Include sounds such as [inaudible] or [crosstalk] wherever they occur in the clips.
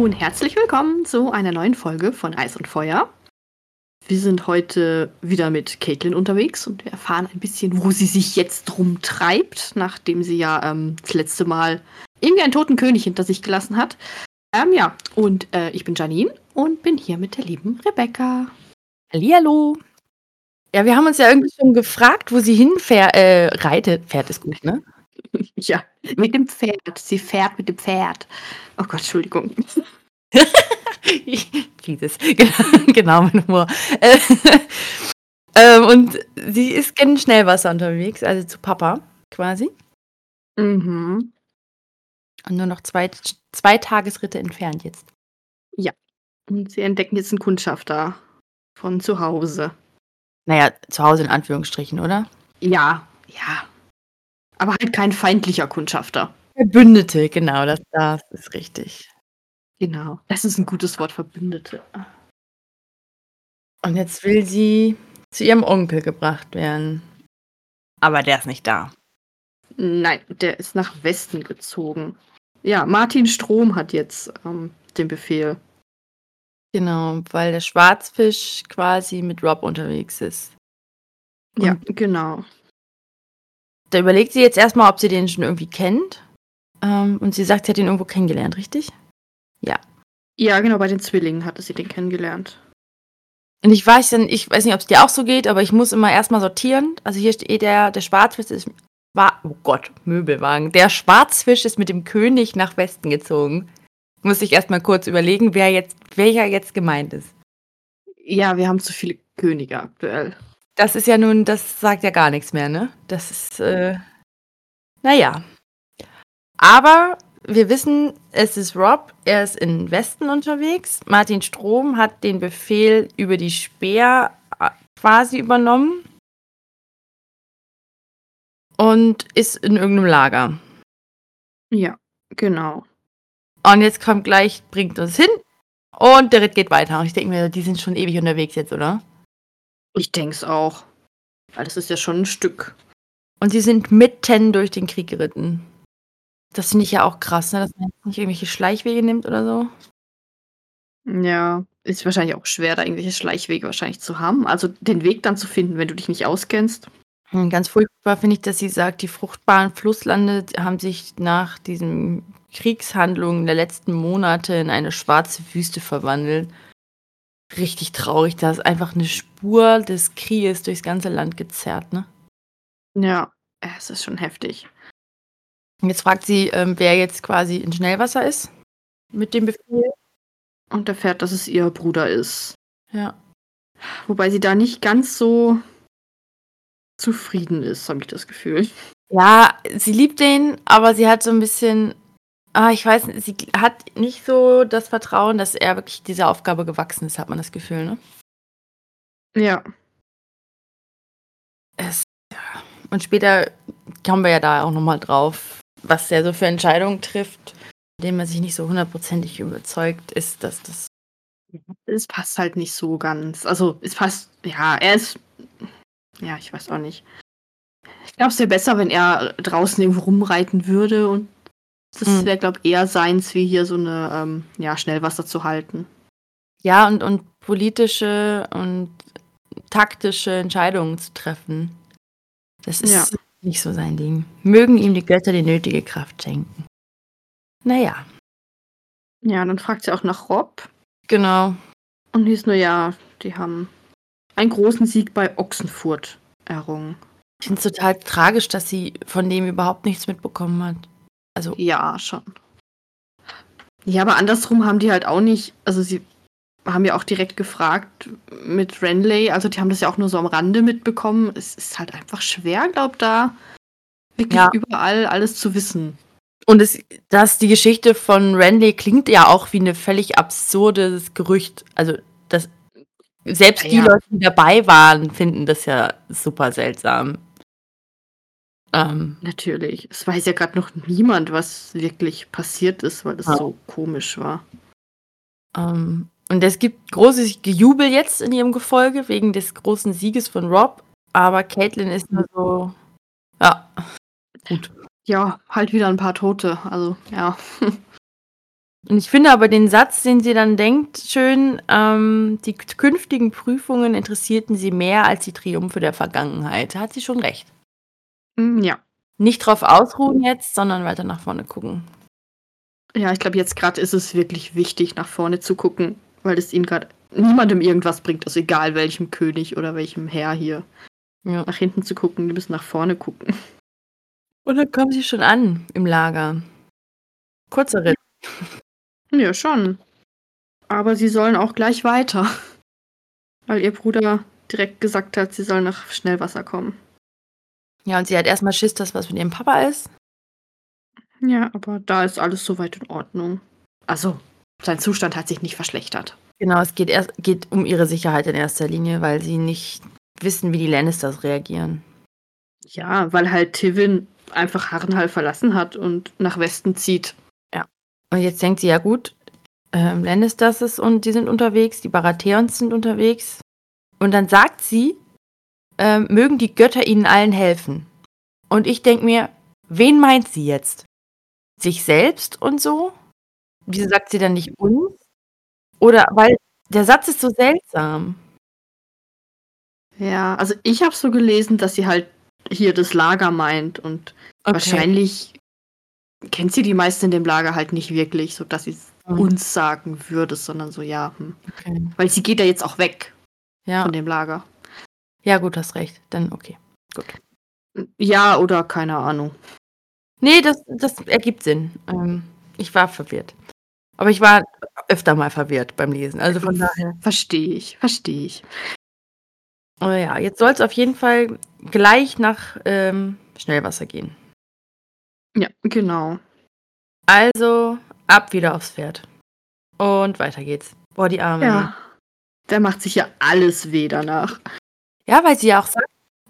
Und herzlich willkommen zu einer neuen Folge von Eis und Feuer. Wir sind heute wieder mit Caitlin unterwegs und wir erfahren ein bisschen, wo sie sich jetzt rumtreibt, nachdem sie ja ähm, das letzte Mal irgendwie einen toten König hinter sich gelassen hat. Ähm, ja, und äh, ich bin Janine und bin hier mit der lieben Rebecca. Hallihallo. Ja, wir haben uns ja irgendwie schon gefragt, wo sie hinfährt, äh, reitet. Pferd ist gut, ne? [laughs] Ja, mit dem Pferd. Sie fährt mit dem Pferd. Oh Gott, Entschuldigung. [laughs] Dieses, [laughs] genau, genau mein Humor. Äh, und sie ist in Schnellwasser unterwegs, also zu Papa quasi. Mhm. Und nur noch zwei, zwei Tagesritte entfernt jetzt. Ja. Und sie entdecken jetzt einen Kundschafter von zu Hause. Naja, zu Hause in Anführungsstrichen, oder? Ja, ja. Aber halt kein feindlicher Kundschafter. Verbündete, genau, das, das ist richtig. Genau. Das ist ein gutes Wort, Verbündete. Und jetzt will sie zu ihrem Onkel gebracht werden. Aber der ist nicht da. Nein, der ist nach Westen gezogen. Ja, Martin Strom hat jetzt ähm, den Befehl. Genau, weil der Schwarzfisch quasi mit Rob unterwegs ist. Und Ja, genau. Da überlegt sie jetzt erstmal, ob sie den schon irgendwie kennt. Ähm, und sie sagt, sie hat ihn irgendwo kennengelernt, richtig? Ja, genau, bei den Zwillingen hatte sie den kennengelernt. Und ich weiß dann, ich weiß nicht, ob es dir auch so geht, aber ich muss immer erstmal sortieren. Also hier steht der, der Schwarzfisch ist, war, oh Gott, Möbelwagen. Der Schwarzfisch ist mit dem König nach Westen gezogen. Muss ich erstmal kurz überlegen, wer jetzt, welcher jetzt gemeint ist. Ja, wir haben zu viele Könige aktuell. Das ist ja nun, das sagt ja gar nichts mehr, ne? Das ist, äh, naja. Aber wir wissen, es ist Rob, er ist in Westen unterwegs. Martin Strom hat den Befehl über die Speer äh, quasi übernommen und ist in irgendeinem Lager. Ja, genau. Und jetzt kommt gleich, bringt uns hin und der Ritt geht weiter. Und ich denke mir, die sind schon ewig unterwegs jetzt, oder? Ich denk's auch. Weil das ist ja schon ein Stück. Und sie sind mitten durch den Krieg geritten. Das finde ich ja auch krass, ne? dass man nicht irgendwelche Schleichwege nimmt oder so. Ja, ist wahrscheinlich auch schwer, da irgendwelche Schleichwege wahrscheinlich zu haben. Also den Weg dann zu finden, wenn du dich nicht auskennst. Hm, Ganz furchtbar finde ich, dass sie sagt, die fruchtbaren Flusslande haben sich nach diesen Kriegshandlungen der letzten Monate in eine schwarze Wüste verwandelt. Richtig traurig, da ist einfach eine Spur des Krieges durchs ganze Land gezerrt, ne? Ja, es ist schon heftig. Jetzt fragt sie, ähm, wer jetzt quasi in Schnellwasser ist mit dem Befehl. Und erfährt, dass es ihr Bruder ist. Ja. Wobei sie da nicht ganz so zufrieden ist, habe ich das Gefühl. Ja, sie liebt den, aber sie hat so ein bisschen, ah, ich weiß sie hat nicht so das Vertrauen, dass er wirklich dieser Aufgabe gewachsen ist, hat man das Gefühl, ne? Ja. Es, ja. Und später kommen wir ja da auch nochmal drauf, was er so für Entscheidungen trifft, indem man sich nicht so hundertprozentig überzeugt ist, dass das. Es passt halt nicht so ganz. Also, es passt, ja, er ist. Ja, ich weiß auch nicht. Ich glaube, es wäre besser, wenn er draußen irgendwo rumreiten würde und das Hm. wäre, glaube ich, eher seins, wie hier so eine, ähm, ja, Schnellwasser zu halten. Ja, und, und politische und taktische Entscheidungen zu treffen. Das ist Ja. nicht so sein Ding. Mögen ihm die Götter die nötige Kraft schenken. Naja, Ja, dann fragt sie auch nach Rob. genau. Und hieß nur, ja, die haben einen großen Sieg bei Ochsenfurt errungen. Ich finde es total tragisch, dass sie von dem überhaupt nichts mitbekommen hat. Also, Ja, schon. Ja, aber andersrum haben die halt auch nicht, also sie haben ja auch direkt gefragt mit Renley, also die haben das ja auch nur so am Rande mitbekommen. Es ist halt einfach schwer, glaub da wirklich Ja. überall alles zu wissen. und es, dass die Geschichte von Randy klingt ja auch wie eine völlig absurdes Gerücht. Also, das, selbst die Ja. Leute, die dabei waren, finden das ja super seltsam. Ähm, Natürlich. Es weiß ja gerade noch niemand, was wirklich passiert ist, weil es Ja. so komisch war. Ähm, und es gibt großes Gejubel jetzt in ihrem Gefolge wegen des großen Sieges von Rob. Aber Caitlin ist nur so, ja, gut. Ja, halt wieder ein paar Tote. Also, ja. [laughs] Und ich finde aber den Satz, den sie dann denkt, schön, ähm, die künftigen Prüfungen interessierten sie mehr als die Triumphe der Vergangenheit. Da hat sie schon recht. Mm, Ja. Nicht drauf ausruhen jetzt, sondern weiter nach vorne gucken. Ja, ich glaube, jetzt gerade ist es wirklich wichtig, nach vorne zu gucken, weil es ihnen gerade niemandem irgendwas bringt, also egal welchem König oder welchem Herr hier. Ja. Nach hinten zu gucken, die müssen nach vorne gucken. [laughs] Und dann kommen sie schon an im Lager. Kurzer Ritt. Ja, schon. Aber sie sollen auch gleich weiter. [laughs] Weil ihr Bruder direkt gesagt hat, sie sollen nach Schnellwasser kommen. Ja, und sie hat erstmal Schiss, dass was mit ihrem Papa ist. Ja, aber da ist alles soweit in Ordnung. Also, sein Zustand hat sich nicht verschlechtert. Genau, es geht, erst, geht um ihre Sicherheit in erster Linie, weil sie nicht wissen, wie die Lannisters reagieren. Ja, weil halt Tivin einfach Harrenhal verlassen hat und nach Westen zieht. Und jetzt denkt sie, ja gut, ähm, Lannisters ist und die sind unterwegs, die Baratheons sind unterwegs. Und dann sagt sie, ähm, mögen die Götter ihnen allen helfen. Und ich denke mir, wen meint sie jetzt? Sich selbst und so? Wieso sagt sie dann nicht uns? Oder weil der Satz ist so seltsam. Ja, also ich habe so gelesen, dass sie halt hier das Lager meint und wahrscheinlich kennt sie die meisten in dem Lager halt nicht wirklich, so dass sie es Mhm. uns sagen würde, sondern so, ja, hm. Okay. weil sie geht ja jetzt auch weg Ja. von dem Lager. Ja, gut, hast recht. Dann okay. Gut. Ja, oder keine Ahnung. Nee, das, das ergibt Sinn. Ähm, ich war verwirrt. Aber ich war öfter mal verwirrt beim Lesen. Also von daher. Verstehe ich, verstehe ich. Oh ja, jetzt soll es auf jeden Fall gleich nach ähm, Schnellwasser gehen. Ja, genau. Also ab wieder aufs Pferd. Und weiter geht's. Boah, die Arme. Ja. Der macht sich ja alles weh danach. Ja, weil sie ja auch sagt,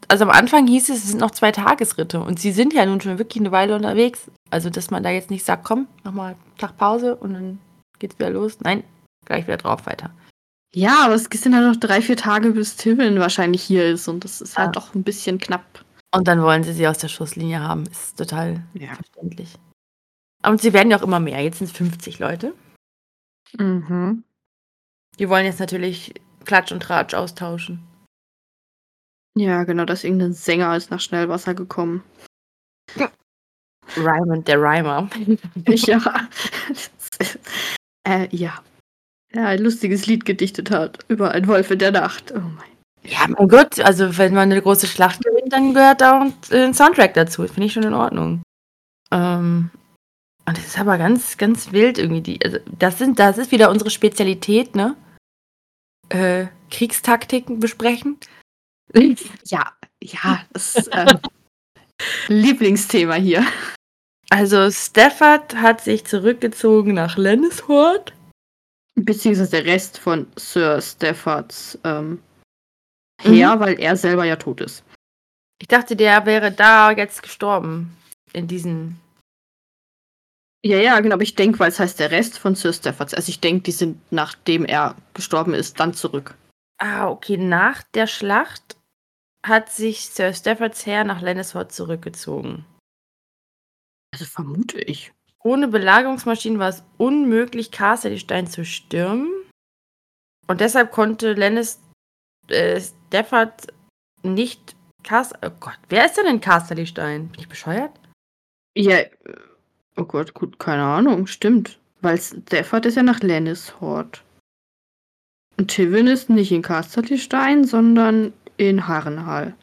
also am Anfang hieß es, es sind noch zwei Tagesritte und sie sind ja nun schon wirklich eine Weile unterwegs. Also, dass man da jetzt nicht sagt, komm, nochmal Tag Pause und dann geht's wieder los. Nein, gleich wieder drauf weiter. Ja, aber es sind ja noch drei, vier Tage, bis Tivin wahrscheinlich hier ist und das ist halt Ah. doch ein bisschen knapp. Und dann wollen sie sie aus der Schusslinie haben. Ist total Ja. verständlich. Und sie werden ja auch immer mehr. Jetzt sind es 50 Leute. Mhm. Die wollen jetzt natürlich Klatsch und Tratsch austauschen. Ja, genau, da ist irgendein Sänger ist nach Schnellwasser gekommen. Ryman, der Rhymer. [laughs] ja. äh, ja. Ja, ein lustiges Lied gedichtet hat über ein Wolf in der Nacht. Oh mein. Ja, mein Gott, also wenn man eine große Schlacht gewinnt, dann gehört da ein Soundtrack dazu. Finde ich schon in Ordnung. Ähm, und das ist aber ganz, ganz wild irgendwie. Die, also das, sind, das ist wieder unsere Spezialität, ne? Äh, Kriegstaktiken besprechen. Ja, ja, das ist ähm, Lieblingsthema hier. Also Stafford hat sich zurückgezogen nach Lannishort. Beziehungsweise der Rest von Sir Staffords ähm, her, weil er selber ja tot ist. Ich dachte, der wäre da jetzt gestorben. In diesen. Ja, ja, genau, aber ich denke, weil es heißt der Rest von Sir Staffords. Also ich denke, die sind, nachdem er gestorben ist, dann zurück. Ah, okay. Nach der Schlacht hat sich Sir Staffords Heer nach Lannishort zurückgezogen. Also vermute ich. Ohne Belagerungsmaschinen war es unmöglich, Casterlystein zu stürmen. Und deshalb konnte Lannis äh, Stafford nicht Cast Oh Gott, wer ist denn in Casterlystein? Bin ich bescheuert? Ja, oh Gott, gut, keine Ahnung, stimmt. Weil Stafford ist ja nach Lannishort. Und Tivin ist nicht in Casterlystein, sondern in Harrenhal.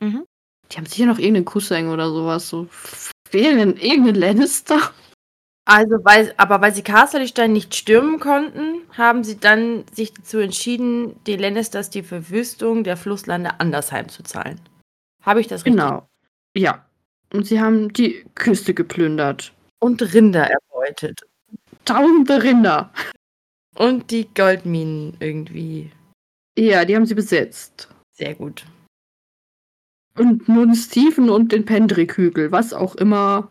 Mhm. Die haben sicher noch irgendeinen Cousin oder sowas. So irgendeinen, irgendeinen Lannister. Also, weil, aber weil sie Casterlystein nicht stürmen konnten, haben sie dann sich dazu entschieden, den Lannisters die Verwüstung der Flusslande Andersheim zu zahlen. Habe ich das richtig? Genau. Ja. Und sie haben die Küste geplündert. Und Rinder erbeutet. Tausende Rinder. Und die Goldminen irgendwie. Ja, die haben sie besetzt. Sehr gut. Und nun Stephen und den Pendrick-Hügel, was auch immer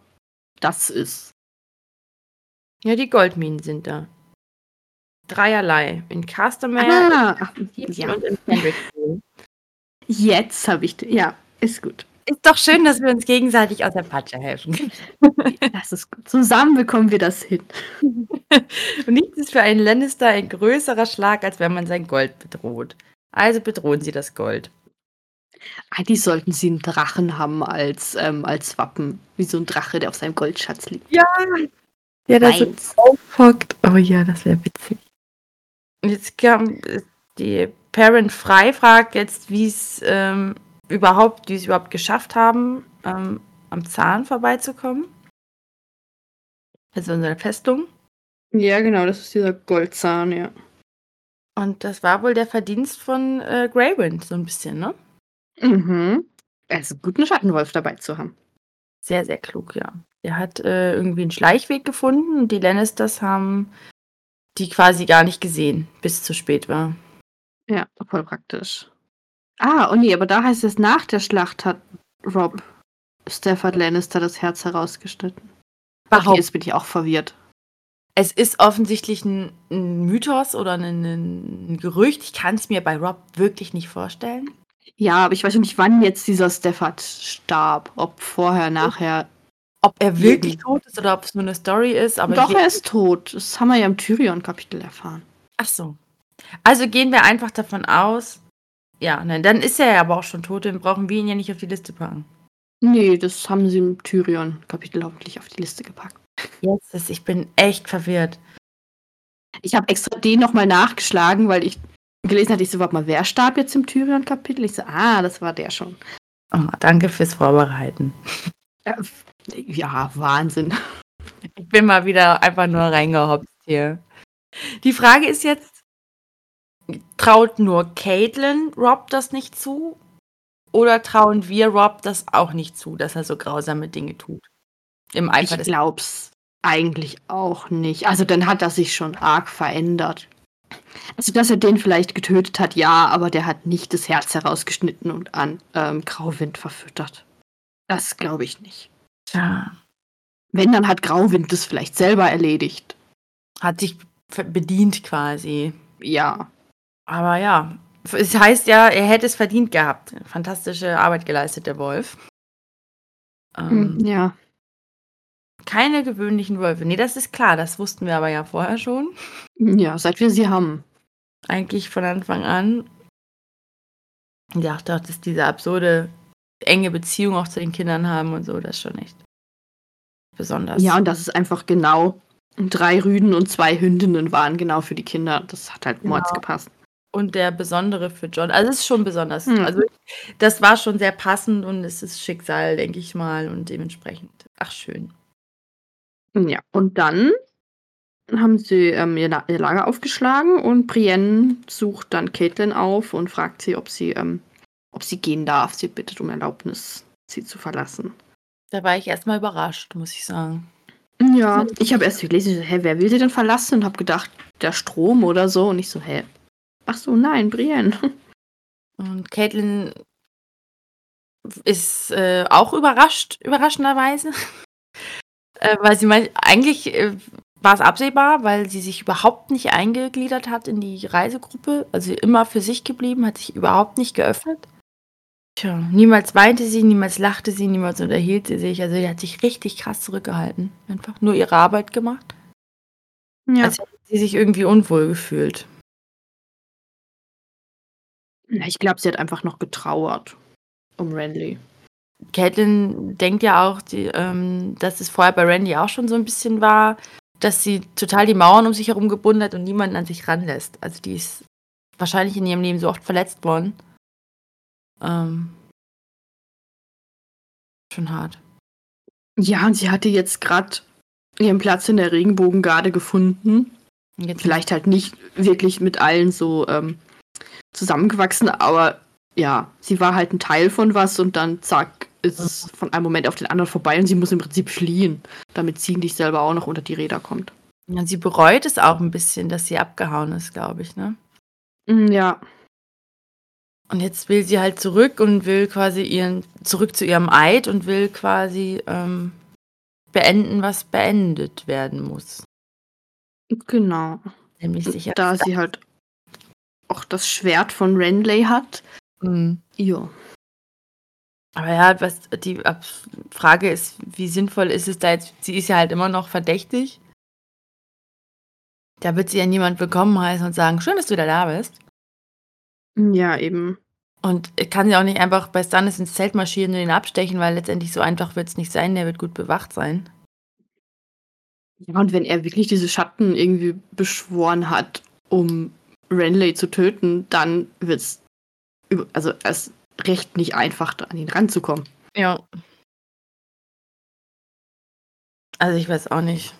das ist. Ja, die Goldminen sind da. Dreierlei. In Castermere, Ah, in ja. und in Pendrick. Jetzt habe ich. Ja, ist gut. ist doch schön, dass wir uns gegenseitig aus der Patsche helfen. [laughs] Das ist gut. Zusammen bekommen wir das hin. [laughs] Und nichts ist für einen Lannister ein größerer Schlag, als wenn man sein Gold bedroht. Also bedrohen sie das Gold. Eigentlich sollten sie einen Drachen haben als, ähm, als Wappen. Wie so ein Drache, der auf seinem Goldschatz liegt. Ja. Ja, das ist aufhockt. Oh ja, das wäre witzig. Jetzt kam äh, die Parent Frei fragt jetzt, wie es ähm, überhaupt, wie sie es überhaupt geschafft haben, ähm, am Zahn vorbeizukommen. Also in der Festung. Ja, genau, das ist dieser Goldzahn, ja. Und das war wohl der Verdienst von äh, Greywind, so ein bisschen, ne? Mhm. Also gut, einen Schattenwolf dabei zu haben. Sehr, sehr klug, ja. Der hat äh, irgendwie einen Schleichweg gefunden und die Lannisters haben die quasi gar nicht gesehen, bis es zu spät war. Ja, voll praktisch. Ah, oh nee, aber da heißt es, nach der Schlacht hat Rob Stafford Lannister das Herz herausgeschnitten. Ach, Behaupt- jetzt bin ich auch verwirrt. Es ist offensichtlich ein, ein Mythos oder ein, ein Gerücht. Ich kann es mir bei Rob wirklich nicht vorstellen. Ja, aber ich weiß nicht, wann jetzt dieser Stafford starb. Ob vorher, nachher. Ob er wirklich Mhm. tot ist oder ob es nur eine Story ist. Aber Doch, er ist tot. Das haben wir ja im Tyrion-Kapitel erfahren. Ach so. Also gehen wir einfach davon aus. Ja, nein, dann ist er ja aber auch schon tot. Dann brauchen wir ihn ja nicht auf die Liste packen. Nee, das haben sie im Tyrion-Kapitel hoffentlich auf die Liste gepackt. Jetzt ist, ich bin echt verwirrt. Ich habe extra den nochmal nachgeschlagen, weil ich gelesen hatte, ich so, warte mal, wer starb jetzt im Tyrion-Kapitel? Ich so, ah, das war der schon. Oh, danke fürs Vorbereiten. Äh, Ja, Wahnsinn. Ich bin mal wieder einfach nur reingehopst hier. Die Frage ist jetzt, traut nur Caitlin Rob das nicht zu? Oder trauen wir Rob das auch nicht zu, dass er so grausame Dinge tut? Im Eifer Ich des glaub's eigentlich auch nicht. Also dann hat er sich schon arg verändert. Also, dass er den vielleicht getötet hat, ja, aber der hat nicht das Herz herausgeschnitten und an ähm, Grauwind verfüttert. Das glaube ich nicht. Tja, Wenn, dann hat Grauwind das vielleicht selber erledigt. hat sich bedient quasi. Ja. Aber ja, es heißt ja, er hätte es verdient gehabt. Fantastische Arbeit geleistet, der Wolf. Ähm, Hm, Ja. Keine gewöhnlichen Wölfe. Nee, das ist klar, das wussten wir aber ja vorher schon. Ja, seit wir sie haben. Eigentlich von Anfang an. Ich dachte auch, dass diese absurde, enge Beziehung auch zu den Kindern haben und so, das ist schon echt besonders. Ja, und das ist einfach genau. Drei Rüden und zwei Hündinnen waren genau für die Kinder. Das hat halt mords Genau. gepasst. Und der Besondere für John. Also es ist schon besonders. Hm. Also das war schon sehr passend und es ist Schicksal, denke ich mal. Und dementsprechend. Ach, schön. Ja, und dann haben sie ähm, ihr, La ihr Lager aufgeschlagen und Brienne sucht dann Caitlin auf und fragt sie, ob sie, ähm, ob sie gehen darf. Sie bittet um Erlaubnis, sie zu verlassen. Da war ich erstmal überrascht, muss ich sagen. Ja, ich habe erst gelesen, so, hä, wer will sie denn verlassen? Und habe gedacht, der Strom oder so. Und ich so, hä? Ach so, nein, Brienne. [laughs] Und Caitlin ist äh, auch überrascht, überraschenderweise. Äh, weil sie meint, eigentlich äh, war es absehbar, weil sie sich überhaupt nicht eingegliedert hat in die Reisegruppe. Also immer für sich geblieben, hat sich überhaupt nicht geöffnet. Tja, niemals weinte sie, niemals lachte sie, niemals unterhielt sie sich. Also sie hat sich richtig krass zurückgehalten. Einfach nur ihre Arbeit gemacht. Ja. Als hätte sie sich irgendwie unwohl gefühlt. ich glaube, sie hat einfach noch getrauert um Renly. Caitlin denkt ja auch, die, ähm, dass es vorher bei Randy auch schon so ein bisschen war, dass sie total die Mauern um sich herum gebunden hat und niemanden an sich ranlässt. Also die ist wahrscheinlich in ihrem Leben so oft verletzt worden. Ähm, schon hart. Ja, und sie hatte jetzt gerade ihren Platz in der Regenbogengarde gefunden. Und Jetzt Vielleicht halt nicht wirklich mit allen so ähm, zusammengewachsen, aber ja, sie war halt ein Teil von was und dann zack, ist es von einem Moment auf den anderen vorbei und sie muss im Prinzip fliehen, damit sie nicht selber auch noch unter die Räder kommt. Ja, sie bereut es auch ein bisschen, dass sie abgehauen ist, glaube ich, ne? Mm, Ja, Und jetzt will sie halt zurück und will quasi ihren, zurück zu ihrem Eid und will quasi ähm, beenden, was beendet werden muss. genau. Nämlich sicher. Da sie halt auch das Schwert von Renley hat. Mhm. Ja. Aber ja, was die Frage ist, wie sinnvoll ist es da jetzt? Sie ist ja halt immer noch verdächtig. Da wird sie ja niemand willkommen heißen und sagen: „Schön, dass du wieder da bist.“ Ja, eben. Und kann sie auch nicht einfach bei Stannis ins Zelt marschieren und ihn abstechen, weil letztendlich so einfach wird es nicht sein, der wird gut bewacht sein. Ja, und wenn er wirklich diese Schatten irgendwie beschworen hat, um Renly zu töten, dann wird's also erst recht nicht einfach, da an ihn ranzukommen. Ja. Also, ich weiß auch nicht.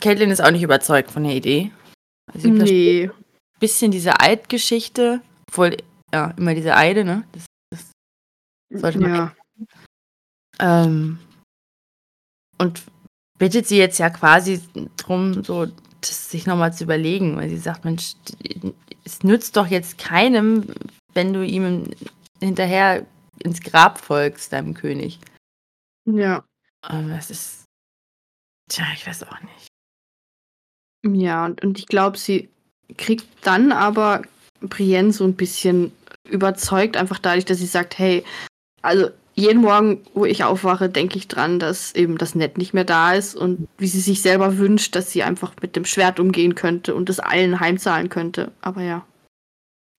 Caitlin ist auch nicht überzeugt von der Idee. Also, sie ne. ein bisschen diese Eidgeschichte, obwohl ja, immer diese Eide, ne? Das das sollte man Ja. Ähm, und bittet sie jetzt ja quasi drum, so das sich noch mal zu überlegen, weil sie sagt: „Mensch, es nützt doch jetzt keinem, wenn du ihm hinterher ins Grab folgst, deinem König.“ Ja. Ähm, das ist tja, ich weiß auch nicht. Ja, und und ich glaube, sie kriegt dann aber Brienne so 'n bisschen überzeugt, einfach dadurch, dass sie sagt: „Hey, also jeden Morgen, wo ich aufwache, denke ich dran, dass eben das Ned nicht mehr da ist und wie sie sich selber wünscht, dass sie einfach mit dem Schwert umgehen könnte und es allen heimzahlen könnte.“ Aber ja.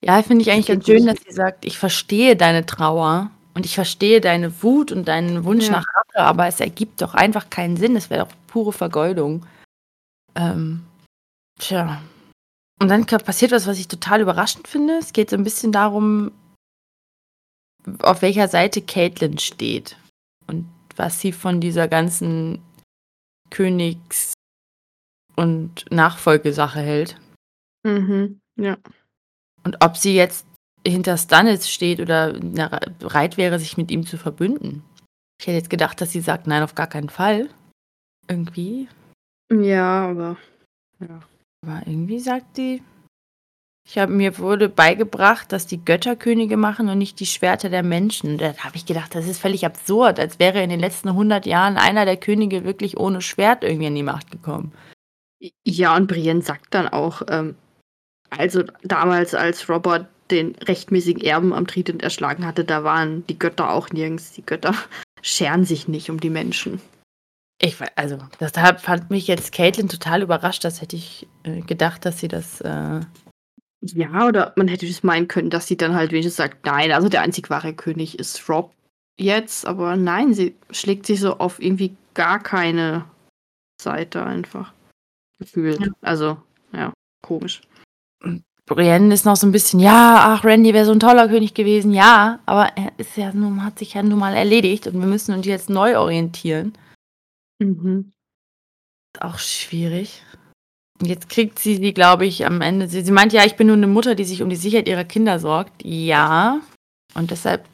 Ja, finde ich eigentlich ganz schön, dass sie sagt: „Ich verstehe deine Trauer und ich verstehe deine Wut und deinen Wunsch Ja. nach Rache, aber es ergibt doch einfach keinen Sinn. Es wäre doch pure Vergeudung.“ Ähm, tja. Und dann passiert was, was ich total überraschend finde. Es geht so 'n bisschen darum auf welcher Seite Caitlin steht und was sie von dieser ganzen Königs und Nachfolgesache hält. Mhm, ja. Und ob sie jetzt hinter Stannis steht oder bereit wäre, sich mit ihm zu verbünden. Ich hätte jetzt gedacht, dass sie sagt: „Nein, auf gar keinen Fall.“ Irgendwie. Ja, aber ja. Aber irgendwie sagt die: „Ich habe mir wurde beigebracht, dass die Götter Könige machen und nicht die Schwerter der Menschen.“ Da habe ich gedacht, das ist völlig absurd, als wäre in den letzten 100 Jahren einer der Könige wirklich ohne Schwert irgendwie an die Macht gekommen. Ja, und Brienne sagt dann auch, ähm, also damals, als Robert den rechtmäßigen Erben am Trident erschlagen hatte, da waren die Götter auch nirgends. Die Götter [laughs] scheren sich nicht um die Menschen. Ich also, deshalb fand mich jetzt Caitlin total überrascht. Das hätte ich, äh, gedacht, dass sie das, äh Ja, oder man hätte das meinen können, dass sie dann halt wenigstens sagt: „Nein, also der einzig wahre König ist Robb jetzt.“ Aber nein, sie schlägt sich so auf irgendwie gar keine Seite einfach. Gefühlt. Ja. Also, ja, komisch. Und Brienne ist noch so 'n bisschen: „Ja, ach, Randy wäre so 'n toller König gewesen.“ Ja, aber er ist ja nun hat sich ja nun mal erledigt und wir müssen uns jetzt neu orientieren. Mhm. Auch schwierig. Jetzt kriegt sie sie, glaube ich, am Ende sie sie meint ja: „Ich bin nur 'ne Mutter, die sich um die Sicherheit ihrer Kinder sorgt.“ Ja, und deshalb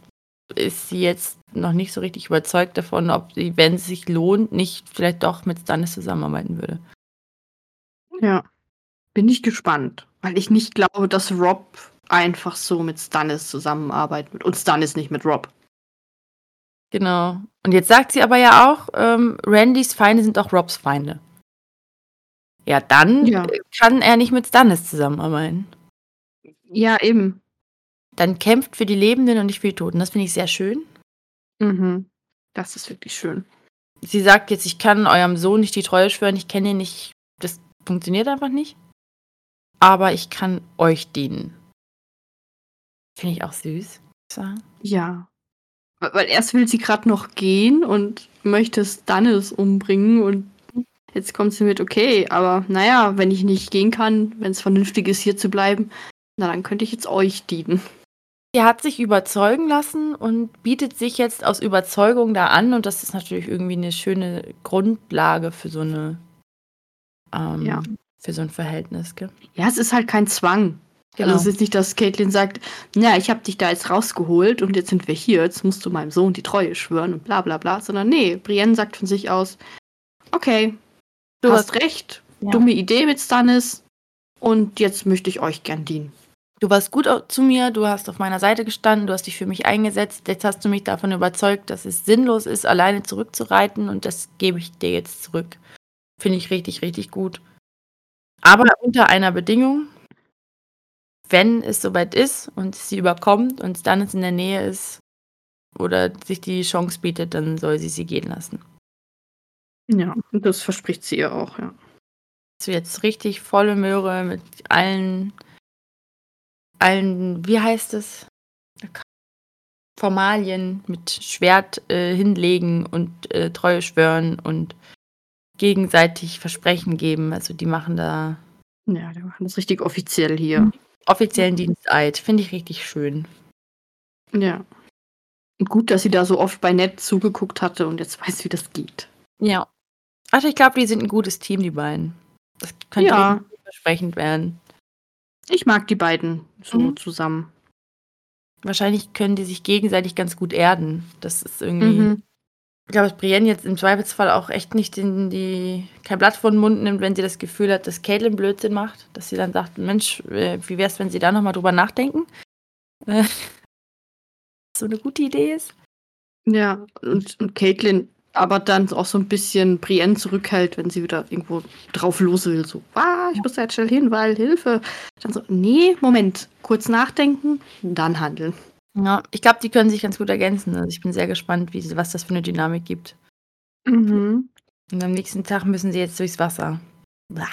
ist sie jetzt noch nicht so richtig überzeugt davon, ob sie, wenn es sich lohnt, nicht vielleicht doch mit Stannis zusammenarbeiten würde. Ja. Bin ich gespannt, weil ich nicht glaube, dass Robb einfach so mit Stannis zusammenarbeiten wird und Stannis nicht mit Robb. Genau. Und jetzt sagt sie aber ja auch, ähm, Randys Feinde sind auch Robbs Feinde. Ja, dann, Ja. kann er nicht mit Stannis zusammenarbeiten. Ja, eben. Dann kämpft für die Lebenden und nicht für die Toten. Das finde ich sehr schön. Mhm. Das ist wirklich schön. Sie sagt jetzt: „Ich kann eurem Sohn nicht die Treue schwören, ich kenne ihn nicht. Das funktioniert einfach nicht. Aber ich kann euch dienen.“ Finde ich auch süß, muss ich sagen. Ja. Weil erst will sie grad noch gehen und möchte Stannis umbringen und jetzt kommt sie mit: „Okay, aber na ja, wenn ich nicht gehen kann, wenn's vernünftig ist, hier zu bleiben, na, dann könnte ich jetzt euch dienen.“ Sie hat sich überzeugen lassen und bietet sich jetzt aus Überzeugung da an und das ist natürlich irgendwie 'ne schöne Grundlage für so 'ne ähm, Ja. Für so 'n Verhältnis, gell? Ja, es ist halt kein Zwang. Genau. Also, es ist nicht, dass Caitlin sagt: „Na, ich habe dich da jetzt rausgeholt und jetzt sind wir hier. Jetzt musst du meinem Sohn die Treue schwören und bla bla bla.“ Sondern ne, Brienne sagt von sich aus: „Okay, du hast hast recht, Ja. dumme Idee mit Stannis und jetzt möchte ich euch gern dienen.“ Du warst gut zu mir, du hast auf meiner Seite gestanden, du hast dich für mich eingesetzt. Jetzt hast du mich davon überzeugt, dass es sinnlos ist, alleine zurückzureiten und das gebe ich dir jetzt zurück. Finde ich richtig, richtig gut. Aber unter einer Bedingung. Wenn es soweit ist und sie überkommt und Stannis in der Nähe ist oder sich die Chance bietet, dann soll sie sie gehen lassen. Ja, das verspricht sie ihr auch, ja. So jetzt richtig volle Möhre mit allen, allen, wie heißt es? Formalien mit Schwert äh, hinlegen und äh, Treue schwören und gegenseitig Versprechen geben. Also die machen da. Ja, die machen das richtig offiziell hier. Mhm. Offiziellen Diensteid. Finde ich richtig schön. Ja. Gut, dass sie da so oft bei Ned zugeguckt hatte und jetzt weiß, wie das geht. Ja. Also ich glaube, die sind ein gutes Team, die beiden. Das könnte ja. versprechend werden. Ich mag die beiden so mhm. zusammen. Wahrscheinlich können die sich gegenseitig ganz gut erden. Das ist irgendwie. Mhm. Ich glaube, dass Brienne jetzt im Zweifelsfall auch echt nicht in die, kein Blatt vor den Mund nimmt, wenn sie das Gefühl hat, dass Caitlin Blödsinn macht. Dass sie dann sagt, Mensch, äh, wie wäre es, wenn sie da nochmal drüber nachdenken? Äh, [laughs] so eine gute Idee ist. Ja, und, und Caitlin aber dann auch so ein bisschen Brienne zurückhält, wenn sie wieder irgendwo drauf los will. So, ah, ich muss da jetzt schnell hin, weil Hilfe. Dann so, nee, Moment, kurz nachdenken, dann handeln. Ja, ich glaube, die können sich ganz gut ergänzen. Also ich bin sehr gespannt, wie, was das für eine Dynamik gibt. Mhm. Und am nächsten Tag müssen sie jetzt durchs Wasser. Blah.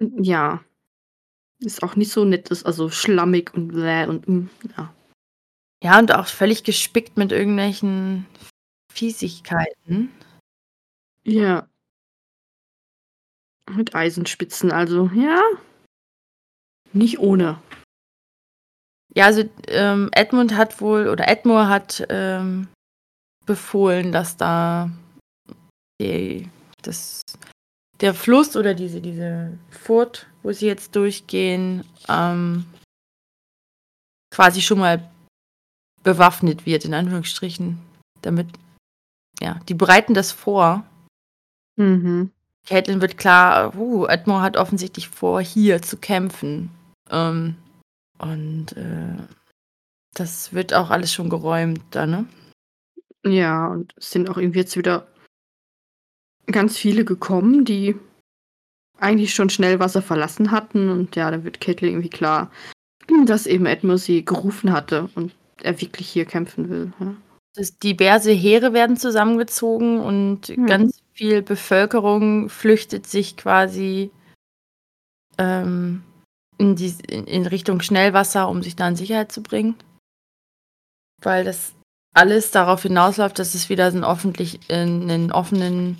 Ja. Ist auch nicht so nett, ist also schlammig und bläh und mm, ja. Ja, und auch völlig gespickt mit irgendwelchen Fiesigkeiten. Ja. Mit Eisenspitzen, also, ja. Nicht ohne. Ja, also ähm, Edmund hat wohl, oder Edmure hat ähm, befohlen, dass da die, das, der Fluss oder diese, diese Furt, wo sie jetzt durchgehen, ähm, quasi schon mal bewaffnet wird, in Anführungsstrichen. Damit, ja, die bereiten das vor. Mhm. Caitlin wird klar, uh, Edmure hat offensichtlich vor, hier zu kämpfen. Ähm, und äh, das wird auch alles schon geräumt da, ne? Ja, und es sind auch irgendwie jetzt wieder ganz viele gekommen, die eigentlich schon schnell Wasser verlassen hatten. Und ja, da wird Caitlin irgendwie klar, dass eben Edmure sie gerufen hatte und er wirklich hier kämpfen will. Ja. Das, diverse Heere werden zusammengezogen und mhm. ganz viel Bevölkerung flüchtet sich quasi ähm, in, die, in, Richtung Schnellwasser, um sich da in Sicherheit zu bringen. Weil das alles darauf hinausläuft, dass es wieder einen, offentlich, einen offenen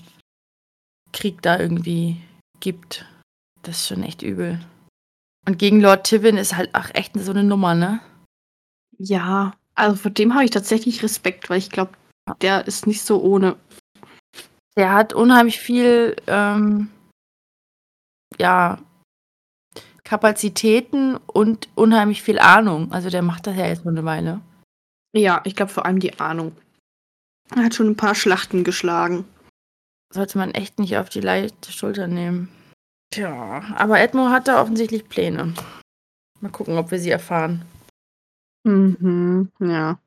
Krieg da irgendwie gibt. Das ist schon echt übel. Und gegen Lord Tivin ist halt auch echt so eine Nummer, ne? Ja, also vor dem habe ich tatsächlich Respekt, weil ich glaube, der ist nicht so ohne. Der hat unheimlich viel, ähm, ja, Kapazitäten und unheimlich viel Ahnung. Also der macht das ja jetzt nur eine Weile. Ja, ich glaube vor allem die Ahnung. Er hat schon ein paar Schlachten geschlagen. Sollte man echt nicht auf die leichte Schulter nehmen. Tja, aber Edmo hat da offensichtlich Pläne. Mal gucken, ob wir sie erfahren. Mhm, ja.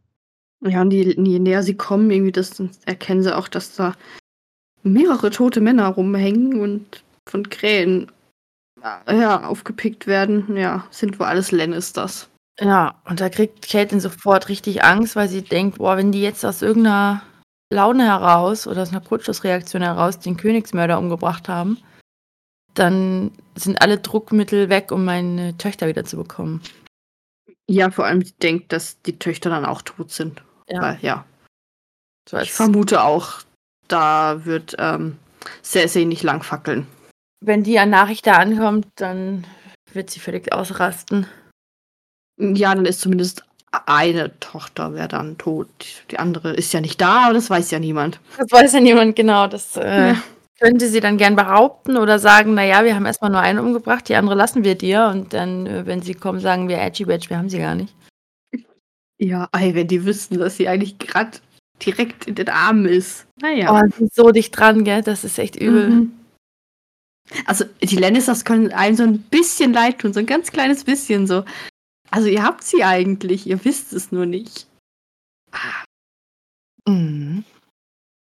Ja, und je, je näher sie kommen, irgendwie das, erkennen sie auch, dass da mehrere tote Männer rumhängen und von Krähen ja, aufgepickt werden. Ja, sind wohl alles Lannisters. Ja, und da kriegt Caitlin sofort richtig Angst, weil sie denkt, boah, wenn die jetzt aus irgendeiner Laune heraus oder aus einer Kurzschlussreaktion heraus den Königsmörder umgebracht haben, dann sind alle Druckmittel weg, um meine Töchter wieder zu bekommen. Ja, vor allem sie denkt, dass die Töchter dann auch tot sind. Ja. Weil, ja. So ich vermute auch, da wird ähm, Cersei nicht lang fackeln wenn die Nachricht da ankommt, dann wird sie völlig ausrasten. Ja, dann ist zumindest eine Tochter wäre dann tot. Die andere ist ja nicht da, aber das weiß ja niemand. Das weiß ja niemand, genau. Das äh, ja. könnte sie dann gern behaupten oder sagen, naja, wir haben erstmal nur eine umgebracht, die andere lassen wir dir. Und dann, äh, wenn sie kommen, sagen wir, Edgy Badge, wir haben sie gar nicht. Ja, ey, wenn die wüssten, dass sie eigentlich gerade direkt in den Armen ist. Naja. Oh, sie ist so dicht dran, gell? Das ist echt übel. Mhm. Also die Lannisters können einem so ein bisschen leid tun, so ein ganz kleines bisschen so. Also ihr habt sie eigentlich, ihr wisst es nur nicht. Mhm.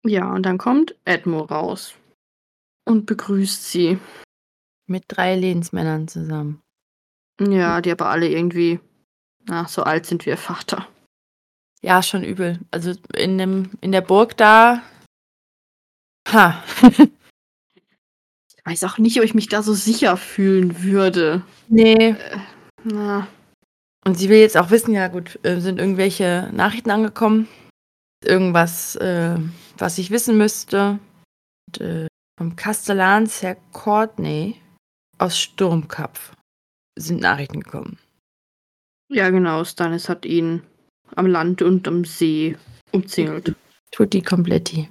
Ja, und dann kommt Edmo raus und begrüßt sie. Mit drei Lehnsmännern zusammen. Ja, die aber alle irgendwie, na, so alt sind wie ihr Vater. Ja, schon übel. Also in, dem, in der Burg da. Ha. [laughs] Ich weiß auch nicht, ob ich mich da so sicher fühlen würde. Nee. Äh, na. Und sie will jetzt auch wissen, ja gut, äh, sind irgendwelche Nachrichten angekommen? Irgendwas, äh, was ich wissen müsste? Und, äh, vom Kastellansherr Courtney aus Sturmkapf sind Nachrichten gekommen. Ja, genau. Stannis hat ihn am Land und am See umzingelt. Tutti Kompletti.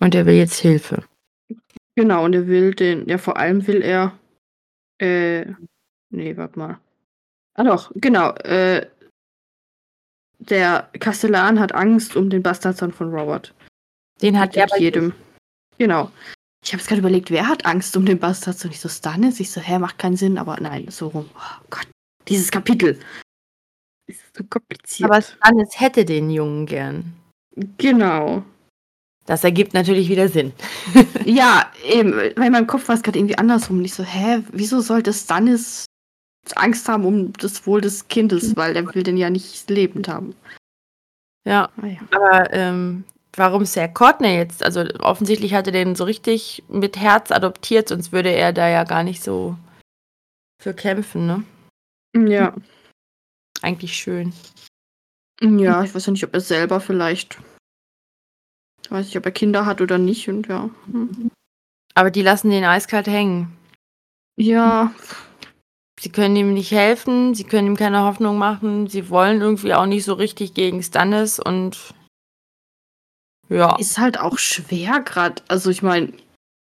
Und er will jetzt Hilfe. Genau, und er will den, ja, vor allem will er, äh, nee, warte mal. Ah doch, genau, äh, der Kastellan hat Angst um den Bastardsohn von Robert. Den hat er Mit jedem. Genau. Ich habe jetzt gerade überlegt, wer hat Angst um den Bastardsohn? Ich so, Stannis? Ich so, hä, macht keinen Sinn, aber nein, so rum. Oh Gott, dieses Kapitel. Ist so kompliziert. Aber Stannis hätte den Jungen gern. genau. Das ergibt natürlich wieder Sinn. [laughs] Ja, eben, weil in meinem Kopf war es gerade irgendwie andersrum. Und ich so, hä, wieso sollte Stannis Angst haben um das Wohl des Kindes? Weil er will den ja nicht lebend haben. Ja, Naja. aber ähm, warum Sir Courtney jetzt? Also offensichtlich hat er den so richtig mit Herz adoptiert, sonst würde er da ja gar nicht so für kämpfen, ne? Ja. Eigentlich schön. Ja, ich weiß ja nicht, ob er selber vielleicht. Ich weiß nicht, ob er Kinder hat oder nicht. Und ja. Hm. Aber die lassen den eiskalt hängen. Ja, Sie können ihm nicht helfen, sie können ihm keine Hoffnung machen, sie wollen irgendwie auch nicht so richtig gegen Stannis und ja. ist halt auch schwer gerade. Also ich meine,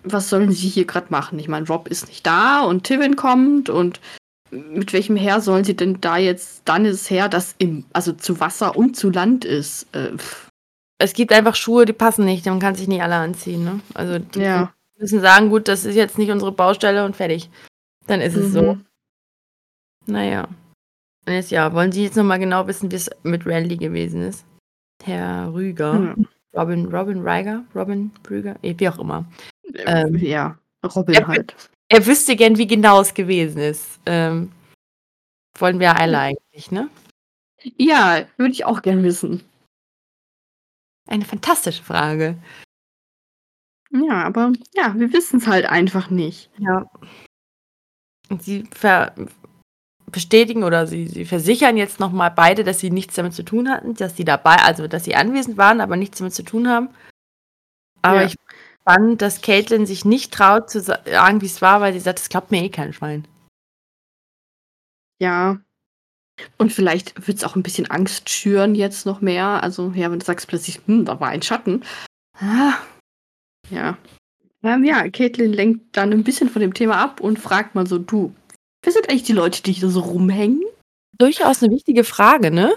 was sollen sie hier gerade machen? Ich meine, Rob ist nicht da und Tywin kommt und mit welchem Heer sollen sie denn da jetzt Stannis Heer, das im, also zu Wasser und zu Land ist? Äh, pff, Es gibt einfach Schuhe, die passen nicht, man kann sich nicht alle anziehen, ne? Also die ja. müssen sagen, gut, das ist jetzt nicht unsere Baustelle und fertig. Dann ist es so. Mhm. Naja. Und jetzt ja, wollen Sie jetzt nochmal genau wissen, wie es mit Randy gewesen ist? Herr Rüger. Ja. Robin, Robin Reiger? Robin Rüger? Eh, Wie auch immer. Ähm, ja, Robin Ja, halt. Er wüsste gern, wie genau es gewesen ist. Ähm, wollen wir alle eigentlich, ne? Ja, würde ich auch gern wissen. Eine fantastische Frage. Ja, aber ja, wir wissen es halt einfach nicht. Ja. Und sie bestätigen oder sie, sie versichern jetzt nochmal beide, dass sie nichts damit zu tun hatten, dass sie dabei, also dass sie anwesend waren, aber nichts damit zu tun haben. Aber Ja. ich fand, dass Caitlin sich nicht traut zu sa- sagen, wie es war, weil sie sagt, das glaubt mir eh kein Schwein. Ja. Und vielleicht wird es auch ein bisschen Angst schüren jetzt noch mehr. Also, ja, wenn du sagst plötzlich, hm, da war ein Schatten. Ah. Ja. Ähm, ja, Caitlin lenkt dann ein bisschen von dem Thema ab und fragt mal so, du, wer sind eigentlich die Leute, die hier so rumhängen? Durchaus eine wichtige Frage, ne?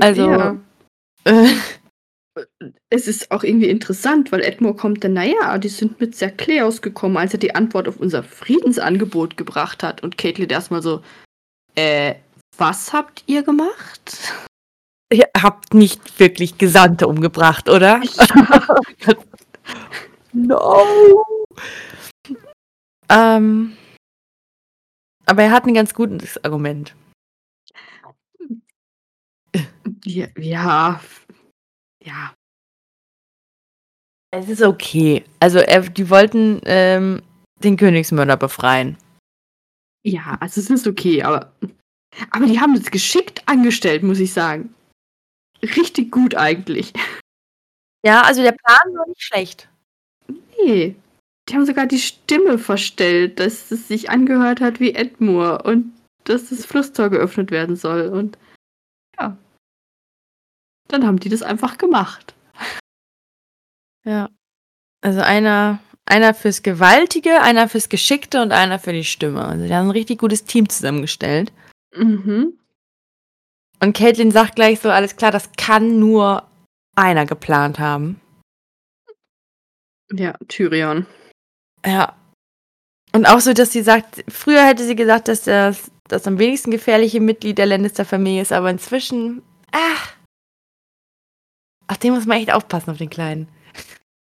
Also- Ja. [laughs] Äh, Es ist auch irgendwie interessant, weil Edmure kommt dann, naja, die sind mit sehr Kleos gekommen, als er die Antwort auf unser Friedensangebot gebracht hat. Und Caitlin erstmal so, äh, was habt ihr gemacht? ihr habt nicht wirklich Gesandte umgebracht, oder? [laughs] No. Ähm, aber er hat ein ganz gutes Argument. Ja, ja. Ja. Es ist okay. Also er, die wollten ähm, den Königsmörder befreien. Ja, also es ist okay, aber. Aber die haben es geschickt angestellt, muss ich sagen. Richtig gut eigentlich. Ja, also der Plan war nicht schlecht. Nee. Die haben sogar die Stimme verstellt, dass es sich angehört hat wie Edmure und dass das Flusstor geöffnet werden soll. Und ja. Dann haben die das einfach gemacht. [laughs] Ja. Also einer, einer fürs Gewaltige, einer fürs Geschickte und einer für die Stimme. Also die haben ein richtig gutes Team zusammengestellt. Mhm. Und Caitlin sagt gleich so, alles klar, das kann nur einer geplant haben. Ja, Tyrion. Ja. Und auch so, dass sie sagt, früher hätte sie gesagt, dass das das am wenigsten gefährliche Mitglied der Lannister-Familie ist, aber inzwischen, ach, auf den muss man echt aufpassen, auf den Kleinen.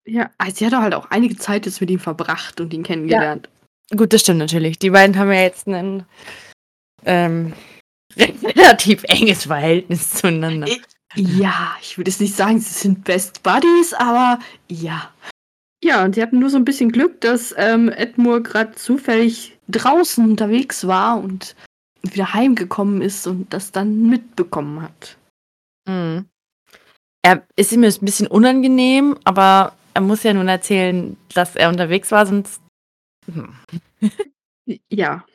Ja, also sie hat halt auch einige Zeit jetzt mit ihm verbracht und ihn kennengelernt. Gut, das stimmt natürlich. Die beiden haben ja jetzt ein ähm, [laughs] relativ enges Verhältnis zueinander. Ja, ich würde jetzt nicht sagen, sie sind Best Buddies, aber ja. Ja, und sie hatten nur so ein bisschen Glück, dass ähm, Edmure gerade zufällig draußen unterwegs war und wieder heimgekommen ist und das dann mitbekommen hat. Mhm. Er ist ihm ein bisschen unangenehm, aber er muss ja nun erzählen, dass er unterwegs war, sonst. Hm. Ja.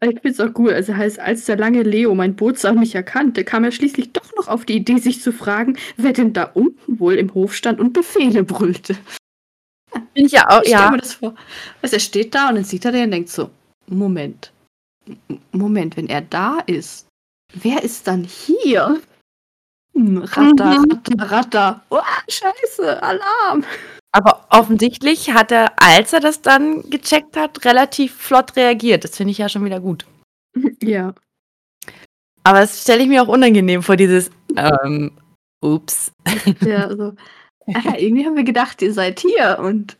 Ich finde es auch gut. Also heißt, als der lange Leo mein Bootsam mich erkannte, kam er schließlich doch noch auf die Idee, sich zu fragen, wer denn da unten wohl im Hof stand und Befehle brüllte. Bin ich ja auch, Ich ja. stell mir das vor. Also er steht da und dann sieht er den und denkt so, Moment. Moment, wenn er da ist, wer ist dann hier? Hm, Ratter, Mhm. Ratter, Ratter. Oh, scheiße, Alarm. Aber offensichtlich hat er, als er das dann gecheckt hat, relativ flott reagiert. Das finde ich ja schon wieder gut. [laughs] Ja. Aber das stelle ich mir auch unangenehm vor, dieses, ähm, ups. Ja, also, [laughs] ah, irgendwie haben wir gedacht, ihr seid hier und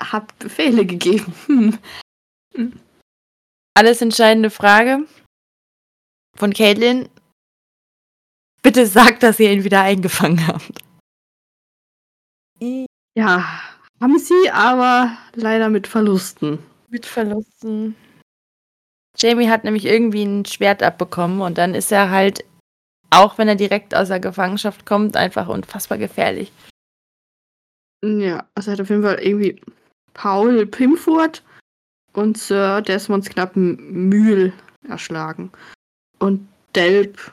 habt Befehle gegeben. Hm. Alles entscheidende Frage von Caitlin. Bitte sagt, dass ihr ihn wieder eingefangen habt. Ja, haben sie, aber leider mit Verlusten. Mit Verlusten. Jamie hat nämlich irgendwie ein Schwert abbekommen und dann ist er halt, auch wenn er direkt aus der Gefangenschaft kommt, einfach unfassbar gefährlich. Ja, also er hat auf jeden Fall irgendwie Paul Pimfurt und Sir Desmonds knappen Mühl erschlagen. Und Delp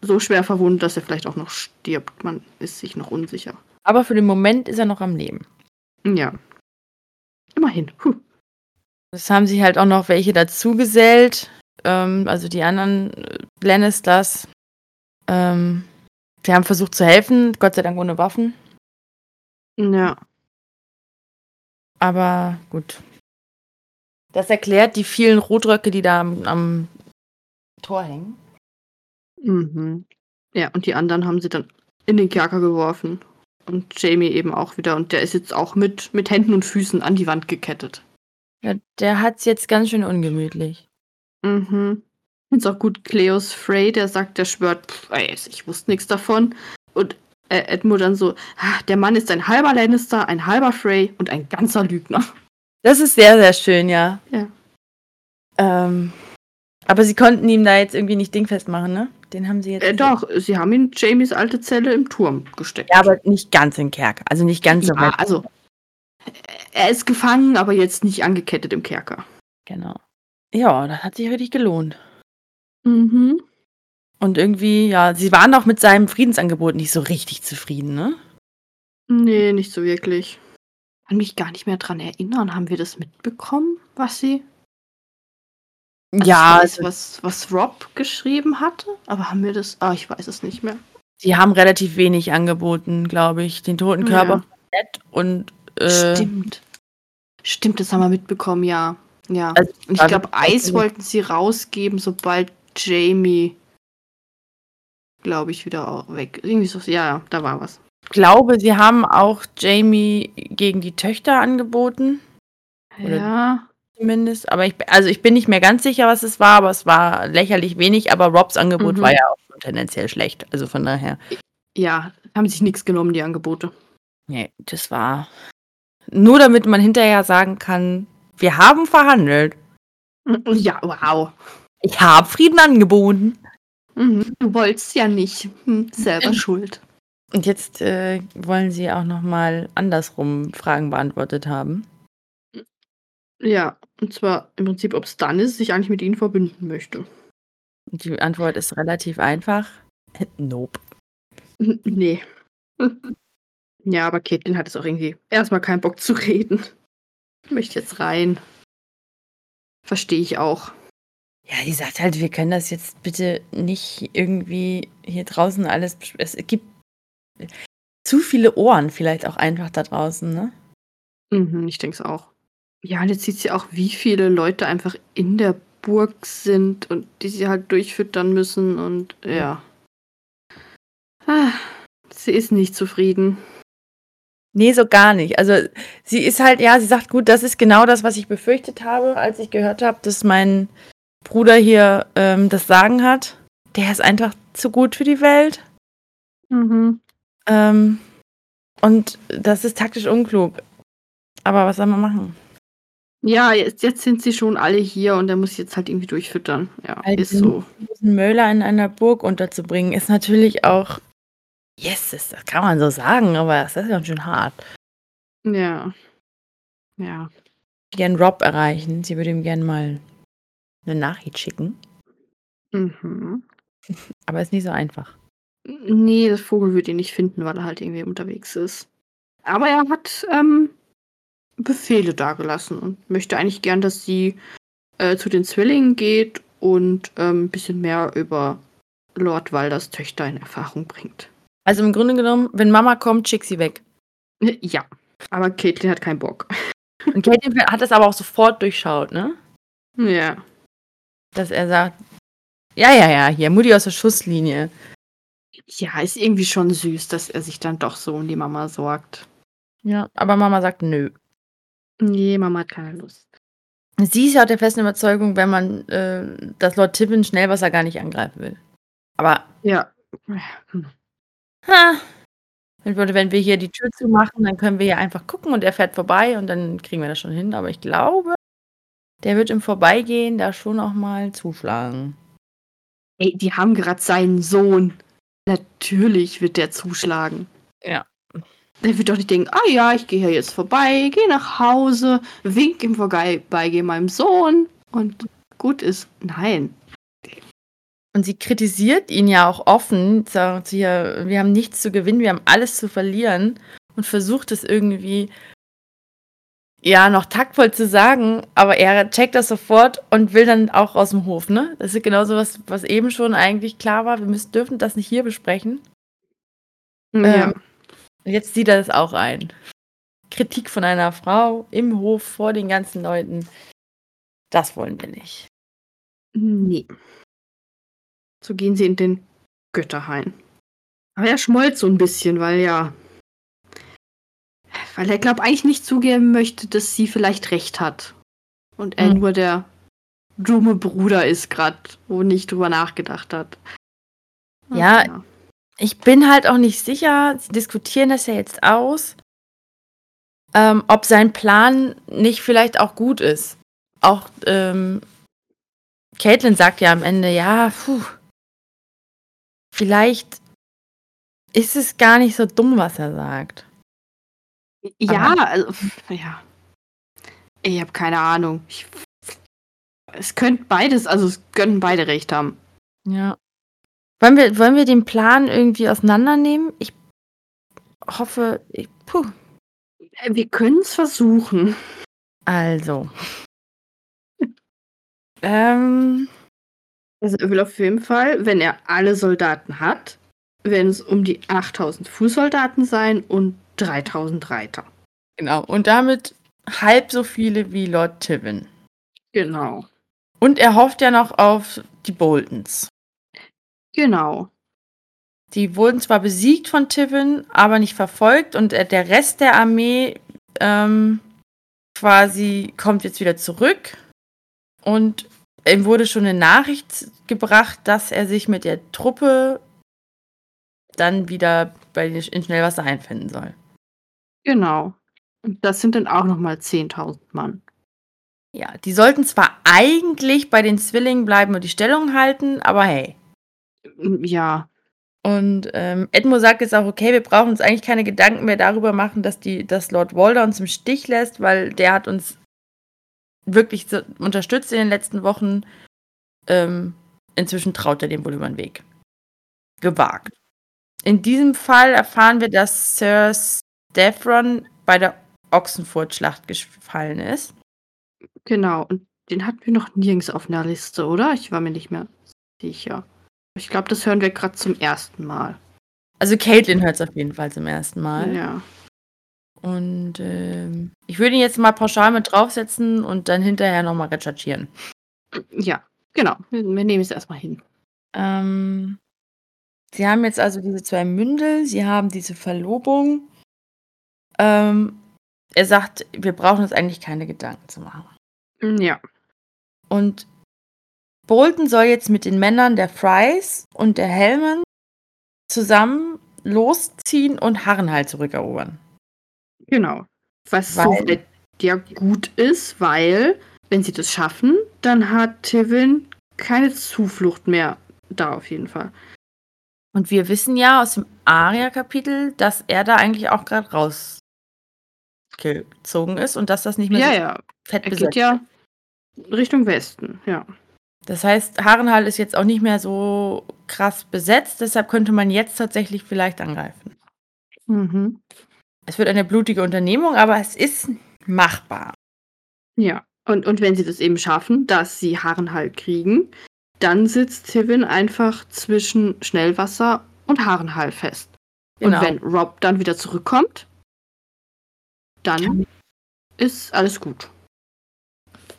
so schwer verwundet, dass er vielleicht auch noch stirbt. Man ist sich noch unsicher. Aber für den Moment ist er noch am Leben. Ja. Immerhin. Puh. Es haben sich halt auch noch welche dazugesellt. Ähm, also die anderen äh, Lannisters. Ähm, die haben versucht zu helfen, Gott sei Dank ohne Waffen. Ja. Aber gut. Das erklärt die vielen Rotröcke, die da am, am Tor hängen. Mhm. Ja, und die anderen haben sie dann in den Kerker geworfen. Und Jamie eben auch wieder. Und der ist jetzt auch mit, mit Händen und Füßen an die Wand gekettet. Ja, der hat's jetzt ganz schön ungemütlich. Mhm. Ist auch gut, Cleos Frey, der sagt, der schwört, pff, ey, ich wusste nichts davon. Und äh, Edmund dann so, ah, der Mann ist ein halber Lannister, ein halber Frey und ein ganzer Lügner. Das ist sehr, sehr schön, ja. Ja. Ähm, aber sie konnten ihm da jetzt irgendwie nicht dingfest machen, ne? Den haben sie jetzt. Äh, doch, sie haben ihn Jamies alte Zelle im Turm gesteckt. Ja, aber nicht ganz in Kerker. Also nicht ganz so ja, weit. also er ist gefangen, aber jetzt nicht angekettet im Kerker. Genau. Ja, das hat sich richtig gelohnt. Mhm. Und irgendwie, ja, sie waren auch mit seinem Friedensangebot nicht so richtig zufrieden, ne? Nee, nicht so wirklich. Kann mich gar nicht mehr dran erinnern. Haben wir das mitbekommen, was sie. Also ja, ich weiß, also, was, was Rob geschrieben hatte, aber haben wir das. Ah, ich weiß es nicht mehr. sie haben relativ wenig angeboten, glaube ich. Den toten Ja. Körper Ned und äh, Stimmt. Stimmt, das haben wir mitbekommen, ja. Ja. Also, Und ich war glaube, Eis wollten sie rausgeben, sobald Jamie, glaube ich, wieder auch weg. Irgendwie so, ja, ja, da war was. Ich glaube, sie haben auch Jamie gegen die Töchter angeboten, Oder- Ja. Zumindest. Aber ich, also ich bin nicht mehr ganz sicher, was es war, aber es war lächerlich wenig. Aber Robs Angebot Mhm. war ja auch schon tendenziell schlecht. Also von daher. Ja, haben sich nichts genommen, die Angebote. Nee, das war nur damit man hinterher sagen kann, wir haben verhandelt. [laughs] Ja, wow. Ich habe Frieden angeboten. Mhm. Du wolltest ja nicht. Hm, selber [laughs] schuld. Und jetzt äh, wollen sie auch noch mal andersrum Fragen beantwortet haben. Ja, und zwar im Prinzip, ob Stannis sich eigentlich mit ihnen verbünden möchte. Die Antwort ist relativ einfach. [laughs] Nope. [laughs] Nee. Ja, aber Caitlin hat es auch irgendwie erstmal keinen Bock zu reden. Ich möchte jetzt rein. Verstehe ich auch. Ja, die sagt halt, wir können das jetzt bitte nicht irgendwie hier draußen alles. Es gibt zu viele Ohren vielleicht auch einfach da draußen, ne? Mhm, ich denke es auch. Ja, und jetzt sieht sie auch, wie viele Leute einfach in der Burg sind und die sie halt durchfüttern müssen und ja. Ah, sie ist nicht zufrieden. Nee, so gar nicht. Also sie ist halt, ja, sie sagt, gut, das ist genau das, was ich befürchtet habe, als ich gehört habe, dass mein Bruder hier ähm, das Sagen hat. Der ist einfach zu gut für die Welt. Mhm. Ähm, und das ist taktisch unklug. Aber was soll man machen? Ja, jetzt, jetzt sind sie schon alle hier und er muss jetzt halt irgendwie durchfüttern. Ja, Halt ist so. diesen Möller in einer Burg unterzubringen, ist natürlich auch yes, das kann man so sagen, aber das ist ganz schön hart. Ja. Ja. Gern Rob erreichen. Sie würde ihm gern mal 'ne Nachricht schicken, Mhm. [laughs] aber ist nicht so einfach. N ne, das Vogel wird ihn nicht finden, weil er halt irgendwie unterwegs ist. Aber er hat, ähm, Befehle dagelassen und möchte eigentlich gern, dass sie, äh, zu den Zwillingen geht und, ähm, 'n bisschen mehr über Lord Walders Töchter in Erfahrung bringt. Also, im Grunde genommen, wenn Mama kommt, schick sie weg. Äh, ja, aber Caitlin hat keinen Bock. Und Caitlin hat das aber auch sofort durchschaut, ne? Ja. Dass er sagt: „Ja, ja, ja, hier Mutti aus der Schusslinie.“ Ja, ist irgendwie schon süß, dass er sich dann doch so um die Mama sorgt. Ja, aber Mama sagt: „Nö.“ Ne, Mama hat keine Lust. Sie ist ja auch der festen Überzeugung, wenn man äh, dass Lord Tippin Schnellwasser gar nicht angreifen will. Aber Ja. Ha, wenn würde wenn wir hier die Tür zumachen, dann können wir ja einfach gucken und er fährt vorbei und dann kriegen wir das schon hin. Aber ich glaube, der wird im Vorbeigehen da schon auch mal zuschlagen. Ey, die haben grad seinen Sohn. Natürlich wird der zuschlagen. Ja. Der wird doch nicht denken: „Ah ja, ich gehe hier jetzt vorbei, gehe nach Hause, wink im Vorbeigehen meinem Sohn und gut ist.“ Nein. Und sie kritisiert ihn ja auch offen, sagt sie ja: „Wir haben nichts zu gewinnen, wir haben alles zu verlieren“ und versucht es irgendwie ja, noch taktvoll zu sagen, aber er checkt das sofort und will dann auch aus'm Hof, ne? Das ist genau so was, was eben schon eigentlich klar war, wir müssen dürfen das nicht hier besprechen. Ja. Ähm, jetzt sieht er das auch ein. Kritik von einer Frau im Hof vor den ganzen Leuten, das wollen wir nicht. Ne. So gehen sie in den Götterhain. Aber er schmollt so 'n bisschen, weil ja weil er, glaube eigentlich nicht zugeben möchte, dass sie vielleicht recht hat. Und er Mhm. nur der dumme Bruder ist grad, wo nicht drüber nachgedacht hat. Ach Ja. Ich bin halt auch nicht sicher, sie diskutieren das ja jetzt aus ähm, ob sein Plan nicht vielleicht auch gut ist. Auch, ähm Caitlin sagt ja am Ende: „Ja, puh“ „vielleicht ist es gar nicht so dumm, was er sagt.“ Ja, Aber also ja. Ich habe keine Ahnung. Ich es könnte beides also, es könnten beide recht haben. Ja. Wollen wir wollen wir den Plan irgendwie auseinandernehmen? Ich hoffe, ich puh. Äh, wir können's versuchen. Also [laughs] ähm Also, er will auf jeden Fall, wenn er alle Soldaten hat, werden es um die 8.000 Fußsoldaten sein und 3.000 Reiter. Genau. Und damit halb so viele wie Lord Tivin. Genau. Und er hofft ja noch auf die Boltons. Genau. Die wurden zwar besiegt von Tivin, aber nicht verfolgt und, äh, der Rest der Armee, ähm, quasi kommt jetzt wieder zurück. Und ihm wurde schon 'ne Nachricht gebracht, dass er sich mit der Truppe dann wieder bei in Schnellwasser einfinden soll. Genau. Und das sind dann auch noch mal 10.000 Mann. Ja, die sollten zwar eigentlich bei den Zwillingen bleiben und die Stellung halten, aber hey. Hm, ja. Und, ähm, Edmund sagt jetzt auch: „Okay, wir brauchen uns eigentlich keine Gedanken mehr darüber machen, dass die dass Lord Walder uns im Stich lässt, weil der hat uns wirklich unterstützt in den letzten Wochen. Ähm, inzwischen traut er dem wohl über 'n Weg.“ Gewagt. In diesem Fall erfahren wir, dass Sir Steffron bei der Ochsenfurt-Schlacht gefallen ist. Genau. Und den hatten wir noch nirgends auf 'ner Liste, oder? Ich war mir nicht mehr sicher. Ich glaube, das hören wir grad zum 1. Mal. Also, Caitlin hört's auf jeden Fall zum 1. Mal. Ja. Und, ähm, ich würde ihn jetzt mal pauschal mit draufsetzen und dann hinterher noch mal recherchieren. Ja, genau. Wir wir nehmen es erst mal hin. Ähm, sie haben jetzt also diese 2 Mündel, sie haben diese Verlobung. Ähm, er sagt: „Wir brauchen uns eigentlich keine Gedanken zu machen.“ Hm, ja. Und Bolton soll jetzt mit den Männern der Frys und der Hellman zusammen losziehen und Harrenhal zurückerobern. Genau. Was Weil- soweit ja gut ist, weil, wenn sie das schaffen, dann hat Tywin keine Zuflucht mehr da auf jeden Fall. Und wir wissen ja aus dem Aria-Kapitel, dass er da eigentlich auch gerade rausgezogen ist und dass das nicht mehr Ja, so ja. fett Er besetzt geht ja Richtung Westen, ja. Das heißt, Harrenhal ist jetzt auch nicht mehr so krass besetzt, deshalb könnte man jetzt tatsächlich vielleicht angreifen. Mhm. Es wird eine blutige Unternehmung, aber es ist machbar. Ja. Und, und wenn sie das eben schaffen, dass sie Harrenhal kriegen, dann sitzt Tywin einfach zwischen Schnellwasser und Harrenhal fest. Genau. Und wenn Rob dann wieder zurückkommt, dann ist alles gut.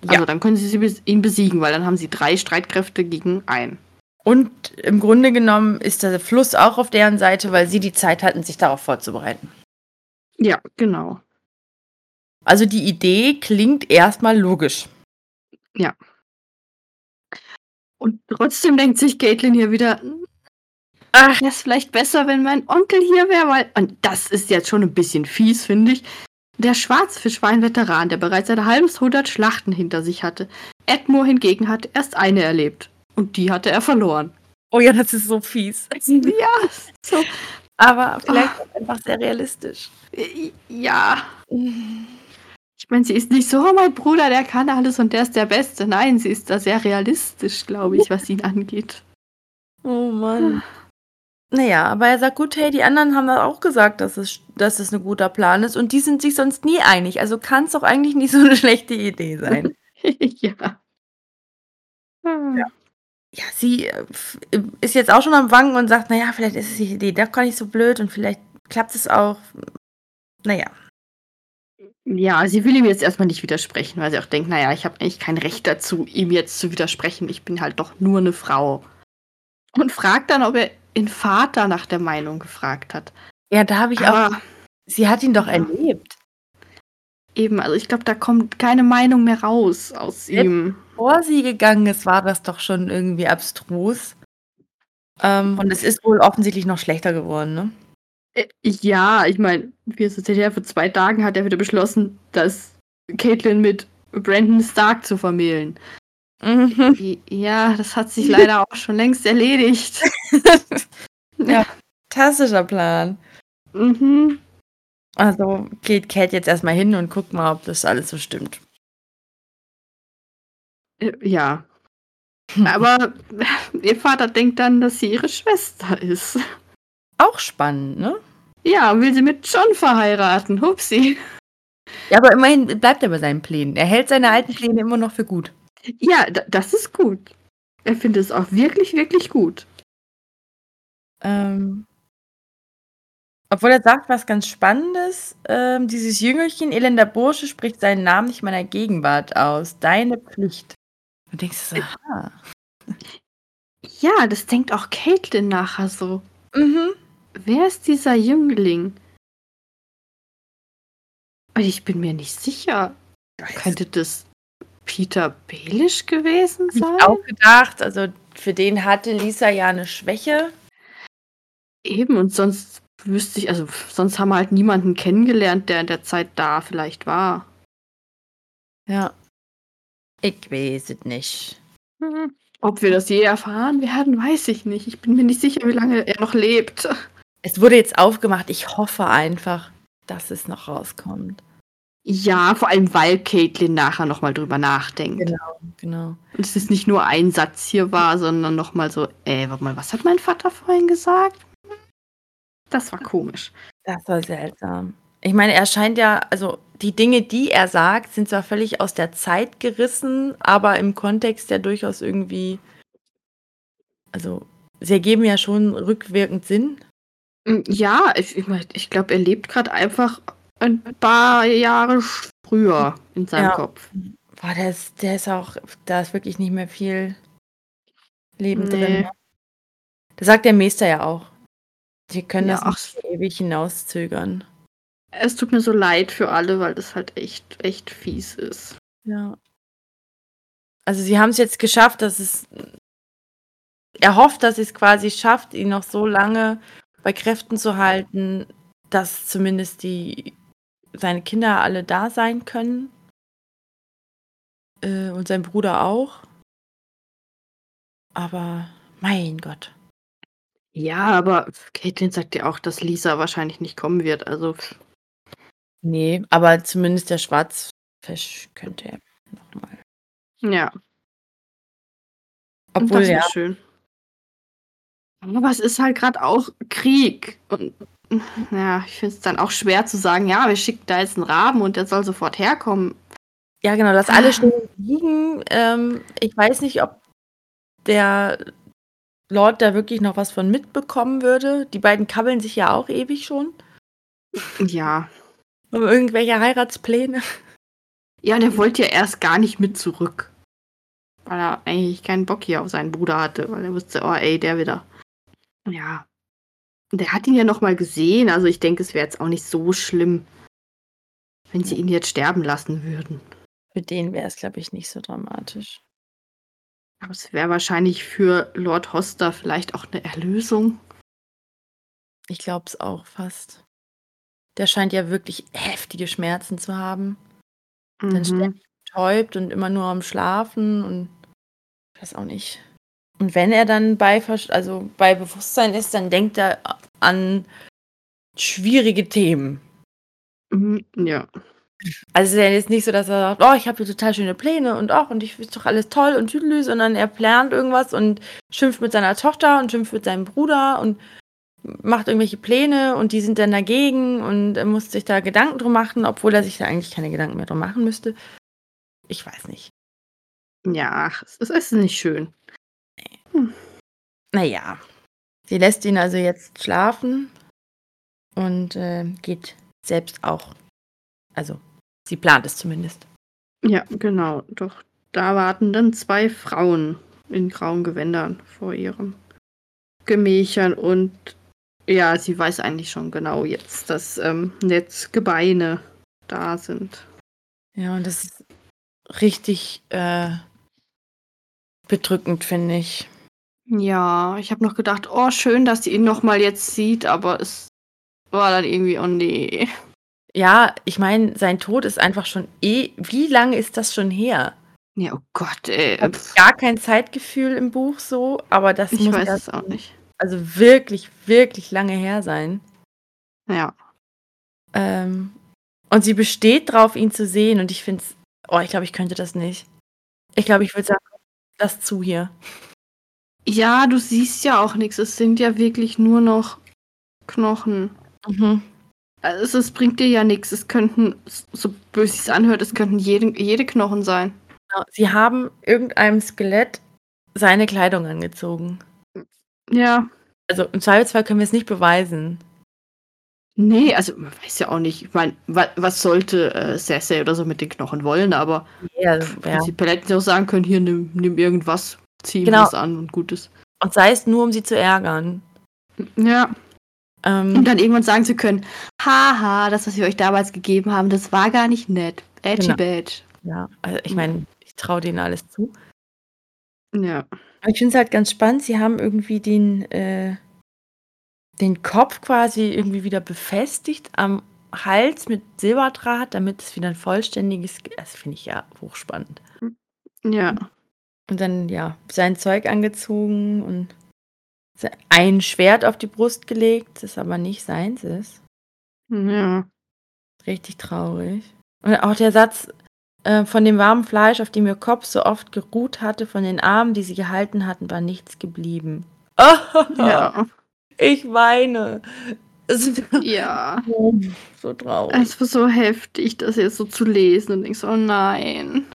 Also Ja. dann können sie ihn besiegen, weil dann haben sie drei Streitkräfte gegen einen. Und im Grunde genommen ist der Fluss auch auf deren Seite, weil sie die Zeit hatten, sich darauf vorzubereiten. Ja, genau. Also die Idee klingt erstmal logisch. Und trotzdem denkt sich Caitlin hier wieder, Ach, wäre es vielleicht besser, wenn mein Onkel hier wäre, weil. Und das ist jetzt schon ein bisschen fies, finde ich. Der Schwarzfisch war ein Veteran, der bereits ein halbes hundert Schlachten hinter sich hatte. Edmure hingegen hatte erst eine erlebt. Und die hatte er verloren. oh ja, das ist so fies. [laughs] Ja, so. Aber vielleicht auch einfach sehr realistisch. Ja. Ich meine, sie ist nicht so, oh, mein Bruder, der kann alles und der ist der Beste. Nein, sie ist da sehr realistisch, glaube ich, was ihn angeht. Oh Mann. Naja, aber er sagt, gut, hey, die anderen haben da auch gesagt, dass es, dass es ein guter Plan ist und die sind sich sonst nie einig. Also kann es doch eigentlich nicht so eine [laughs] schlechte Idee sein. [laughs] ja. Ja, sie äh, f- ist jetzt auch schon am Wanken und sagt, naja, vielleicht ist es die Idee doch gar nicht so blöd und vielleicht klappt es auch. Naja, Ja, sie will ihm jetzt erstmal nicht widersprechen, weil sie auch denkt, naja, ich habe eigentlich kein Recht dazu, ihm jetzt zu widersprechen. Ich bin halt doch nur eine Frau. Und fragt dann, ob er den Vater nach der Meinung gefragt hat. ja, da habe ich auch, Aber sie hat ihn doch erlebt. eben, also ich glaube, da kommt keine Meinung mehr raus aus Jetzt- ihm. Bevor sie gegangen ist, war das doch schon irgendwie abstrus. Ähm, und es ist wohl offensichtlich noch schlechter geworden, ne? Äh, Ja, ich meine, es erzählt hat, vor zwei Tagen hat er wieder beschlossen, dass Caitlin mit Brandon Stark zu vermählen. Mhm. Ja, das hat sich leider auch schon längst erledigt. [laughs] Ja. Fantastischer Plan. Mhm. Also geht Kate jetzt erstmal hin und guckt mal, ob das alles so stimmt. Äh, Ja. Aber ihr Vater denkt dann, dass sie ihre Schwester ist. Auch spannend, ne? Ja, will sie mit John verheiraten. Hupsi. Ja, aber immerhin bleibt er bei seinen Plänen. Er hält seine alten Pläne immer noch für gut. Ja, da- das ist gut. Er findet es auch wirklich, wirklich gut. Ähm, obwohl er sagt, was ganz Spannendes, ähm, dieses Jüngelchen, elender Bursche, spricht seinen Namen nicht meiner Gegenwart aus. Deine Pflicht. Du denkst so, aha. Ja, das denkt auch Caitlin nachher so. Mhm. Wer ist dieser Jüngling? Und Ich bin mir nicht sicher. Könnte das Peter Baelish gewesen Hab ich sein? auch gedacht, also für den hatte Lisa ja eine Schwäche. Eben, und sonst wüsste ich, also sonst haben wir halt niemanden kennengelernt, der in der Zeit da vielleicht war. Ja. Ich weiß es nicht. Ob wir das je erfahren werden, weiß ich nicht. Ich bin mir nicht sicher, wie lange er noch lebt. Es wurde jetzt aufgemacht. Ich hoffe einfach, dass es noch rauskommt. Ja, vor allem, weil Caitlin nachher nochmal drüber nachdenkt. Genau. Genau. Und es ist nicht nur ein Satz hier war, sondern nochmal so, ey, warte mal, was hat mein Vater vorhin gesagt? Das war komisch. Das war seltsam. Ich meine, er scheint ja, also die Dinge, die er sagt, sind zwar völlig aus der Zeit gerissen, aber im Kontext ja durchaus irgendwie, also sie ergeben ja schon rückwirkend Sinn. Ja, ich, ich, ich glaube, er lebt gerade einfach ein paar Jahre früher in seinem Ja. Kopf. Boah, der ist, der ist auch, da ist wirklich nicht mehr viel Leben Nee. drin. Das sagt der Meister ja auch. Sie können Ja, das nicht ewig hinauszögern. Es tut mir so leid für alle, weil das halt echt, echt fies ist. Ja. Also sie haben es jetzt geschafft, dass es. Er hofft, dass es quasi schafft, ihn noch so lange bei Kräften zu halten, dass zumindest die seine Kinder alle da sein können. Äh, und sein Bruder auch. Aber mein Gott. Ja, aber Caitlin sagt ja auch, dass Lisa wahrscheinlich nicht kommen wird. Also. Nee, aber zumindest der Schwarzfisch könnte er nochmal. Ja. Obwohl, das ja. schön. Aber es ist halt gerade auch Krieg. Und ja, ich finde es dann auch schwer zu sagen, ja, wir schicken da jetzt einen Raben und der soll sofort herkommen. Ja, genau, dass alle stehen liegen. Ähm, ich weiß nicht, ob der Lord da wirklich noch was von mitbekommen würde. Die beiden kabbeln sich ja auch ewig schon. Ja. Um irgendwelche Heiratspläne. Ja, der wollte ja erst gar nicht mit zurück. Weil er eigentlich keinen Bock hier auf seinen Bruder hatte, weil er wusste, oh ey, der wieder. Ja. Der hat ihn ja noch mal gesehen, also ich denke, es wäre jetzt auch nicht so schlimm, wenn sie ihn jetzt sterben lassen würden. Für den wäre es, glaube ich, nicht so dramatisch. Aber es wäre wahrscheinlich für Lord Hoster vielleicht auch eine Erlösung. Ich glaube es auch fast. Der scheint ja wirklich heftige Schmerzen zu haben. Dann Mhm. ständig betäubt und immer nur am Schlafen und ich weiß auch nicht. Und wenn er dann bei, also bei Bewusstsein ist, dann denkt er an schwierige Themen. Mhm, Ja. Also es ist ja jetzt nicht so, dass er sagt, oh, ich habe hier total schöne Pläne und auch und ich ist doch alles toll und tüdelü, sondern er plant irgendwas und schimpft mit seiner Tochter und schimpft mit seinem Bruder und macht irgendwelche Pläne und die sind dann dagegen und er muss sich da Gedanken drum machen, obwohl er sich da eigentlich keine Gedanken mehr drum machen müsste. Ich weiß nicht. Ja, es ist nicht schön. Naja, sie lässt ihn also jetzt schlafen und äh, geht selbst auch. Also, sie plant es zumindest. Ja, genau. Doch da warten dann zwei Frauen in grauen Gewändern vor ihrem Gemächern und ja, sie weiß eigentlich schon genau jetzt, dass ähm, jetzt Gebeine da sind. Ja, und das ist richtig äh, bedrückend, finde ich. Ja, ich habe noch gedacht, oh, schön, dass sie ihn noch mal jetzt sieht, aber es war dann irgendwie, oh nee. Ja, ich meine, sein Tod ist einfach schon eh. Wie lange ist das schon her? Ja, oh Gott, ey. Gar kein Zeitgefühl im Buch so, aber das Ich muss weiß ja es auch nicht. also wirklich, wirklich lange her sein. Ja. Ähm, und sie besteht drauf, ihn zu sehen. Und ich finde es, oh, ich glaube, ich könnte das nicht. Ich glaube, ich würde sagen, lass zu hier. Ja, du siehst ja auch nichts. Es sind ja wirklich nur noch Knochen. Mhm. Also es, bringt dir ja nichts. Es könnten, so böse es anhört, es könnten jede, jede Knochen sein. Sie haben irgendeinem Skelett seine Kleidung angezogen. Ja. Also im Zweifelsfall können wir es nicht beweisen. Nee, also man weiß ja auch nicht. Ich meine, wa was sollte äh, Cersei oder so mit den Knochen wollen, aber Ja, ja. prinzipiell hätten sie auch sagen können, hier nimm, nimm irgendwas, zieh Genau. was an und gutes. Und sei es nur, um sie zu ärgern. Ja. Und Ähm, dann irgendwann sagen zu können, haha, das, was wir euch damals gegeben haben, das war gar nicht nett. Edgy Genau. Badge. ja, also ich meine, ich traue denen alles zu. Ja. Aber ich finde es halt ganz spannend. Sie haben irgendwie den, äh, den Kopf quasi irgendwie wieder befestigt am Hals mit Silberdraht, damit es wieder ein vollständiges. Ge- Das finde ich ja hochspannend. Ja. Und dann, ja, sein Zeug angezogen und ein Schwert auf die Brust gelegt, das aber nicht seins ist. Ja. Richtig traurig. Und auch der Satz äh, von dem warmen Fleisch, auf dem ihr Kopf so oft geruht hatte, von den Armen, die sie gehalten hatten, war nichts geblieben. [laughs] Ja. Ich weine. Ja. so traurig. Es war so heftig, das jetzt so zu lesen und so, oh nein.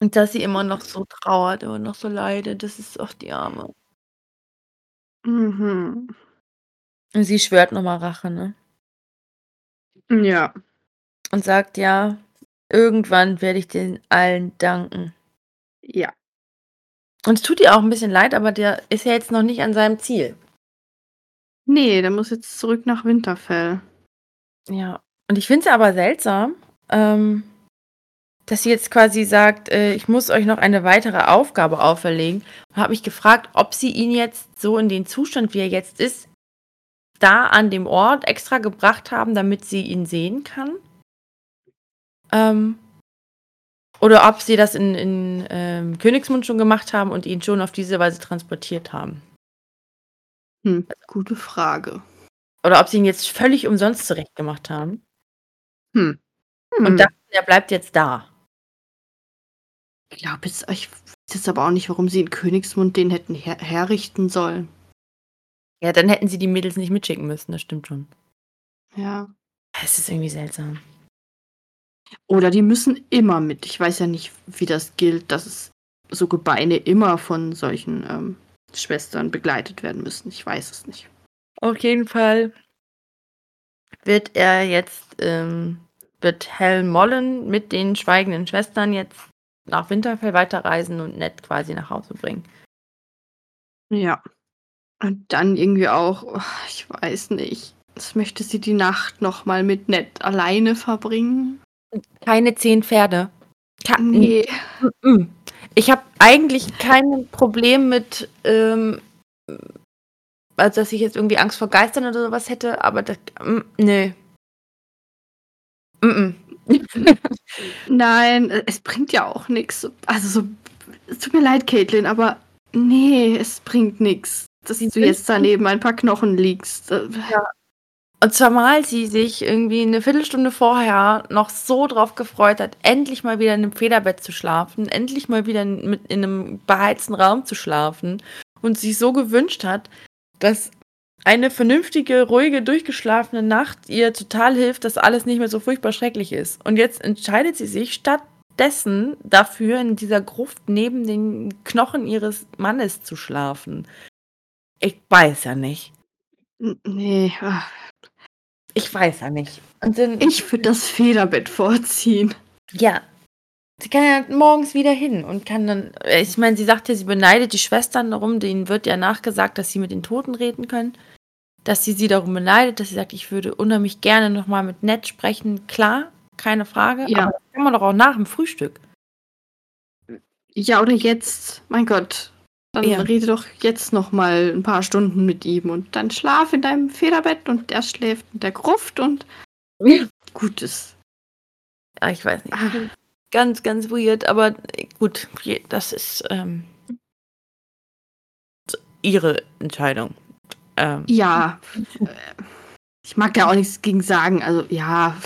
Und dass sie immer noch so trauert und noch so leidet, das ist auch die Arme. Mhm. Und sie schwört nochmal Rache, ne? Ja. Und sagt, ja, irgendwann werde ich den allen danken. Ja. Und es tut ihr auch ein bisschen leid, aber der ist ja jetzt noch nicht an seinem Ziel. Nee, der muss jetzt zurück nach Winterfell. Ja. Und ich finde es aber seltsam, ähm, dass sie jetzt quasi sagt, äh, ich muss euch noch eine weitere Aufgabe auferlegen. Und habe mich gefragt, ob sie ihn jetzt so in den Zustand, wie er jetzt ist, da an dem Ort extra gebracht haben, damit sie ihn sehen kann. Ähm, oder ob sie das in, in ähm, Königsmund schon gemacht haben und ihn schon auf diese Weise transportiert haben. Hm, gute Frage. Oder ob sie ihn jetzt völlig umsonst zurecht gemacht haben. Hm. Und Hm. dachten, er bleibt jetzt da. Ich glaube jetzt, ich weiß jetzt aber auch nicht, warum sie in Königsmund den hätten her herrichten sollen. Ja, dann hätten sie die Mädels nicht mitschicken müssen, das stimmt schon. Ja. Es ist irgendwie seltsam. Oder die müssen immer mit. Ich weiß ja nicht, wie das gilt, dass es so Gebeine immer von solchen ähm, Schwestern begleitet werden müssen. Ich weiß es nicht. Auf jeden Fall wird er jetzt, ähm, wird Hal Mollen mit den schweigenden Schwestern jetzt nach Winterfell weiterreisen und Ned quasi nach Hause bringen. Ja. Und dann irgendwie auch, oh, ich weiß nicht, das möchte sie die Nacht noch mal mit Ned alleine verbringen. Keine zehn Pferde. Ka Nee. Ich habe eigentlich kein Problem mit, ähm, also dass ich jetzt irgendwie Angst vor Geistern oder sowas hätte, aber das, mm, nee. Mm -mm. [laughs] Nein, äh, es bringt ja auch nichts. Also so, es tut mir leid, Caitlin, aber nee, es bringt nichts, dass Sie du jetzt da neben ein paar Knochen liegst. Äh, Und zumal sie sich irgendwie eine Viertelstunde vorher noch so drauf gefreut hat, endlich mal wieder in einem Federbett zu schlafen, endlich mal wieder in, in einem beheizten Raum zu schlafen und sich so gewünscht hat, dass eine vernünftige, ruhige, durchgeschlafene Nacht ihr total hilft, dass alles nicht mehr so furchtbar schrecklich ist. Und jetzt entscheidet sie sich stattdessen dafür, in dieser Gruft neben den Knochen ihres Mannes zu schlafen. Ich weiß ja nicht. nee, ah, Ich weiß ja nicht. Ich würde das Federbett vorziehen. ja, sie kann ja morgens wieder hin und kann dann, äh, ich meine, sie sagt ja, sie beneidet die Schwestern darum, denen wird ja nachgesagt, dass sie mit den Toten reden können, dass sie sie darum beneidet, dass sie sagt, ich würde unheimlich gerne nochmal mit Ned sprechen. Klar, keine Frage, Ja. aber das kann man doch auch nach dem Frühstück. Ja, oder jetzt, mein Gott. Dann Ja. rede doch jetzt noch mal ein paar Stunden mit ihm und dann schlaf in deinem Federbett und der schläft in der Gruft und gut ist. Ja, ich weiß nicht. Ah, Ganz, ganz weird, aber äh, gut, das ist ähm, ihre Entscheidung. Ähm, ja, äh, ich mag da auch nichts gegen sagen. Also ja,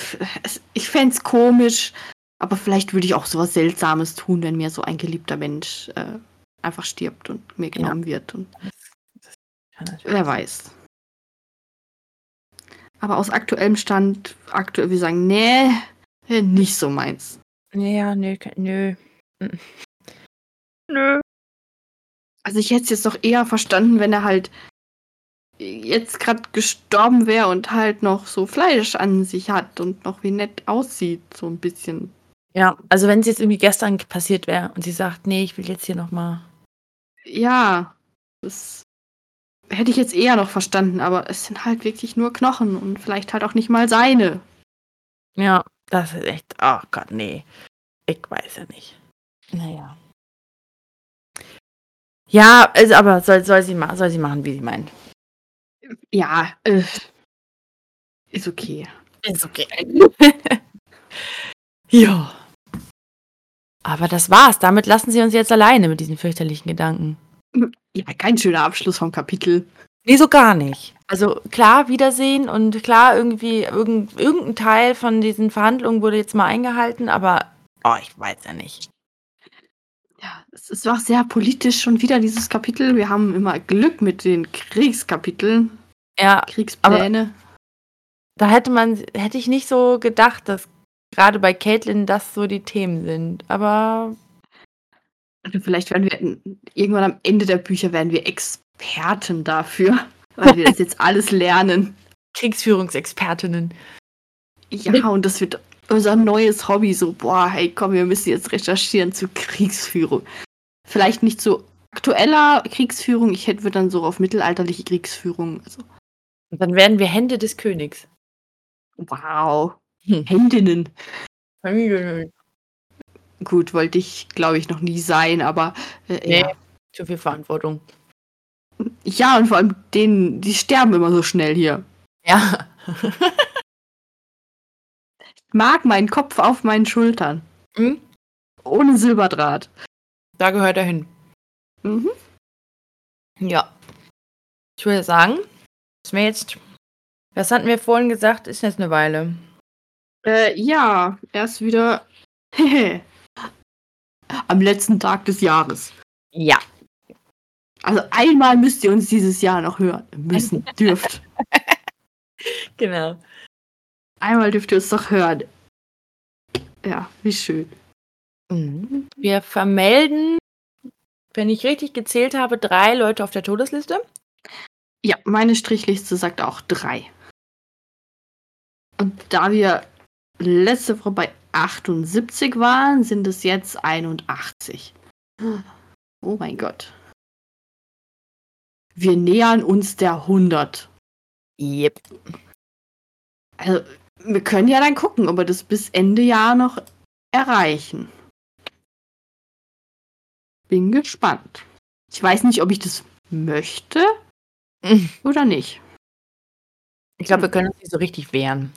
es, ich fände es komisch, aber vielleicht würde ich auch sowas Seltsames tun, wenn mir so ein geliebter Mensch äh, einfach stirbt und mir genommen wird. Und wer weiß. Aber aus aktuellem Stand, aktuell, wir sagen, nee, nicht so meins. Ja, nö, nö. Nö. Also ich hätte es jetzt doch eher verstanden, wenn er halt jetzt gerade gestorben wäre und halt noch so Fleisch an sich hat und noch wie nett aussieht, so ein bisschen. Ja, also wenn es jetzt irgendwie gestern passiert wäre und sie sagt, nee, ich will jetzt hier nochmal. Ja, das hätte ich jetzt eher noch verstanden, aber es sind halt wirklich nur Knochen und vielleicht halt auch nicht mal seine. Ja, das ist echt. Oh Gott, nee. Ich weiß ja nicht. Naja. Ja, also, aber soll, soll, sie soll sie machen, wie sie meint. Ja, äh, ist okay. Ist okay. [laughs] ja. Aber das war's. Damit lassen sie uns jetzt alleine mit diesen fürchterlichen Gedanken. Ja, kein schöner Abschluss vom Kapitel. Nee, so gar nicht. Also klar, Wiedersehen und klar, irgendwie irgend, irgendein Teil von diesen Verhandlungen wurde jetzt mal eingehalten, aber oh, ich weiß ja nicht. Ja, es, es war sehr politisch schon wieder dieses Kapitel. Wir haben immer Glück mit den Kriegskapiteln, Ja, Kriegspläne. da hätte man, hätte ich nicht so gedacht, dass gerade bei Caitlin das so die Themen sind. Aber vielleicht werden wir irgendwann am Ende der Bücher werden wir Experten dafür, [laughs] weil wir das jetzt alles lernen. Kriegsführungsexpertinnen. Ja, und das wird unser neues Hobby. So, boah, hey, komm, wir müssen jetzt recherchieren zu Kriegsführung. Vielleicht nicht zu aktueller Kriegsführung. Ich hätte dann so auf mittelalterliche Kriegsführung. Also, Und dann werden wir Hände des Königs. wow. Hm. Händinnen. Nee, [laughs] Gut, wollte ich, glaube ich, noch nie sein, aber äh, ja. zu viel Verantwortung. Ja, und vor allem denen, die sterben immer so schnell hier. Ja. Ich mag meinen Kopf auf meinen Schultern. Hm? Ohne Silberdraht. Da gehört er hin. Mhm. Ja. Ich würde sagen, dass wir jetzt. Was hatten wir vorhin gesagt? Ist jetzt eine Weile. Äh, ja, erst wieder [laughs] am letzten Tag des Jahres. Ja. Also einmal müsst ihr uns dieses Jahr noch hören. Müssen, [laughs] dürft. Genau. Einmal dürft ihr uns doch hören. Ja, wie schön. Mhm. Wir vermelden, wenn ich richtig gezählt habe, drei Leute auf der Todesliste. Ja, meine Strichliste sagt auch drei. Und da wir letzte Woche bei 78 waren, sind es jetzt 81. Oh mein Gott. Wir nähern uns der 100. Yep. Also, wir können ja dann gucken, ob wir das bis Ende Jahr noch erreichen. Bin gespannt. Ich weiß nicht, ob ich das möchte [laughs] oder nicht. Ich glaube, wir können uns nicht so richtig wehren.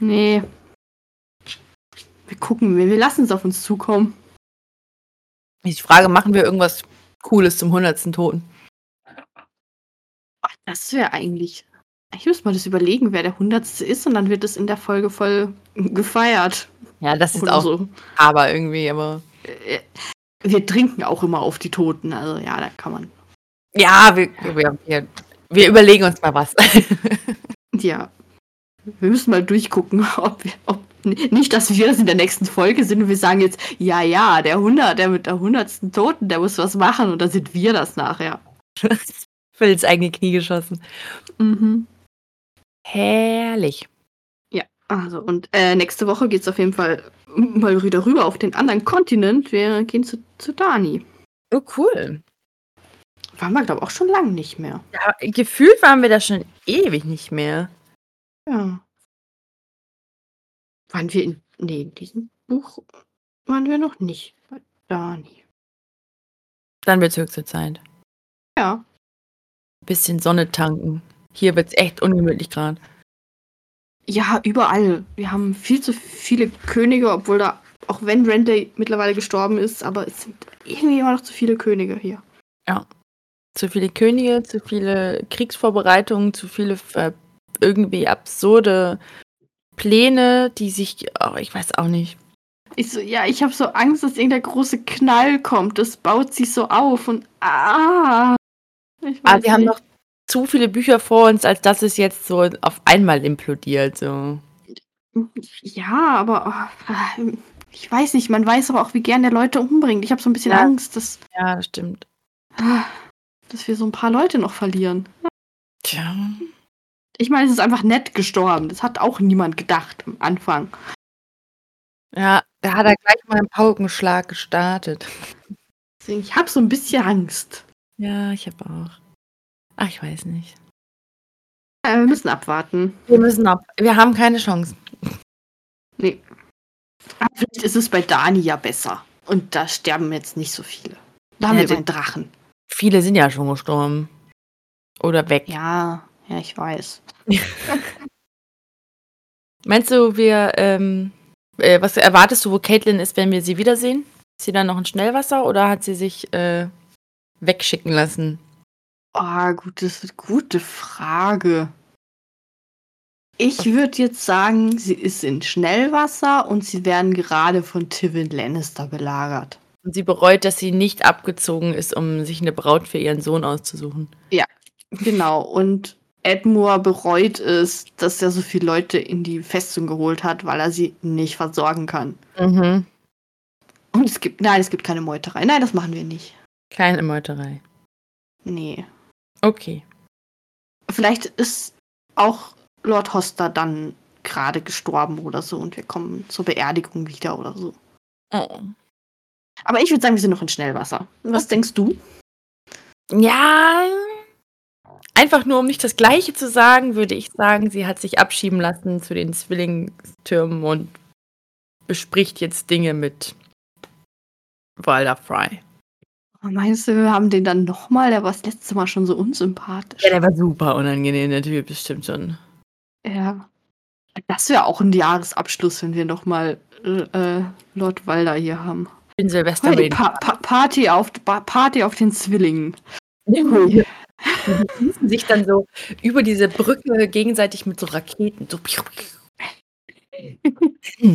Nee. Wir gucken, wir, wir lassen es auf uns zukommen. Die Frage, machen wir irgendwas Cooles zum 100. Toten? Das wäre eigentlich. Ich muss mal das überlegen, wer der Hundertste ist, und dann wird es in der Folge voll [laughs] gefeiert. Ja, das ist Oder auch so. aber irgendwie, aber. Äh, Wir trinken auch immer auf die Toten, also ja, da kann man. Ja, wir, wir, wir, wir überlegen uns mal was. [laughs] Ja. Wir müssen mal durchgucken, [laughs] ob wir. Ob, nicht, dass wir das in der nächsten Folge sind und wir sagen jetzt, ja, ja, der 100, der mit der hundertsten Toten, der muss was machen und dann sind wir das nachher. Voll ins eigene Knie geschossen. Mhm. Herrlich. Ja, also und äh, nächste Woche geht es auf jeden Fall mal wieder rüber auf den anderen Kontinent. Wir gehen zu, zu Dani. Oh, cool. Waren wir, glaube ich, auch schon lange nicht mehr. Ja, gefühlt waren wir da schon ewig nicht mehr. Ja. Waren wir in. Nee, in diesem Buch waren wir noch nicht bei Dani. Dann wird's höchste Zeit. Ja. Bisschen Sonne tanken. Hier wird's echt ungemütlich gerade. Ja, überall. Wir haben viel zu viele Könige, obwohl da, auch wenn Renday mittlerweile gestorben ist, aber es sind irgendwie immer noch zu viele Könige hier. Zu viele Könige, zu viele Kriegsvorbereitungen, zu viele äh, irgendwie absurde Pläne, die sich, oh, ich weiß auch nicht. Ich so, ja, ich habe so Angst, dass irgendein großer Knall kommt. Das baut sich so auf und ah. Aber wir haben noch zu viele Bücher vor uns, als dass es jetzt so auf einmal implodiert. So. Ja, aber oh, ich weiß nicht, man weiß aber auch, wie gern der Leute umbringt. Ich habe so ein bisschen Ja. Angst, dass, Ja, das stimmt. dass wir so ein paar Leute noch verlieren. Tja. Ich meine, es ist einfach nett gestorben. Das hat auch niemand gedacht am Anfang. Ja, da hat er gleich mal einen Paukenschlag gestartet. Deswegen, ich habe so ein bisschen Angst. Ja, ich habe auch. Ach, ich weiß nicht. Ja, wir müssen abwarten. Wir müssen ab. Wir haben keine Chance. Nee. Aber vielleicht ist es bei Dani ja besser. Und da sterben jetzt nicht so viele. Da haben Ja, wir den Drachen. Viele sind ja schon gestorben. Oder weg. Ja, ja, ich weiß. [laughs] Meinst du, wir, ähm, äh, was erwartest du, wo Caitlin ist, wenn wir sie wiedersehen? Ist sie dann noch in Schnellwasser oder hat sie sich äh, wegschicken lassen? Ah, gut, das ist eine gute Frage. Ich würde jetzt sagen, sie ist in Schnellwasser und sie werden gerade von Tywin Lannister belagert. Und sie bereut, dass sie nicht abgezogen ist, um sich eine Braut für ihren Sohn auszusuchen. Genau, und Edmure bereut es, dass er so viele Leute in die Festung geholt hat, weil er sie nicht versorgen kann. Mhm. Und es gibt, nein, es gibt keine Meuterei. Nein, das machen wir nicht. Keine Meuterei. Nee. Okay. Vielleicht ist auch Lord Hoster dann gerade gestorben oder so und wir kommen zur Beerdigung wieder oder so. Oh. Aber ich würde sagen, wir sind noch in Schnellwasser. Was denkst du? Ja. Einfach nur, um nicht das Gleiche zu sagen, würde ich sagen, sie hat sich abschieben lassen zu den Zwillingstürmen und bespricht jetzt Dinge mit Walder Fry. Meinst du, wir haben den dann nochmal? Der war das letzte Mal schon so unsympathisch. Ja, der war super unangenehm, der Typ, bestimmt schon. Ja. Das wäre auch ein Jahresabschluss, wenn wir nochmal äh, Lord Walder hier haben. In Silvester Hey, pa pa Party, auf, pa Party auf den Zwillingen. Die schießen sich dann so über diese Brücke gegenseitig mit so Raketen. So.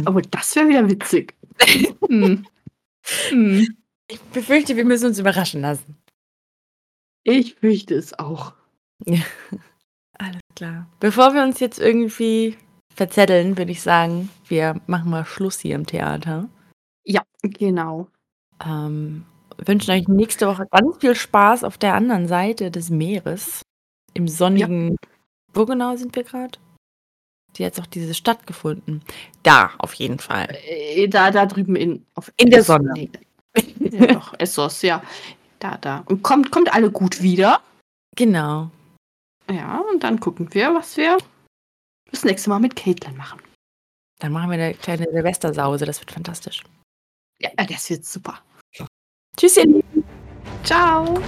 Aber [laughs] das wäre wieder witzig. [laughs] hm. Hm. Ich befürchte, wir müssen uns überraschen lassen. Ich fürchte es auch. Ja. [laughs] Alles klar. Bevor wir uns jetzt irgendwie verzetteln, würde ich sagen, wir machen mal Schluss hier im Theater. Ja, genau. Ähm, wünschen euch nächste Woche ganz viel Spaß auf der anderen Seite des Meeres. Im sonnigen. Ja. Wo genau sind wir gerade? Die hat auch diese Stadt gefunden. Da, auf jeden Fall. Äh, da, da drüben in, auf in der Sonne. Ja, doch, [laughs] Essos, ja. Da, da. Und kommt, kommt alle gut wieder. Genau. Ja, und dann gucken wir, was wir das nächste Mal mit Caitlin machen. Dann machen wir eine kleine Silvestersause, das wird fantastisch. Ja, das wird super. Tschüss, ihr Lieben. Ciao.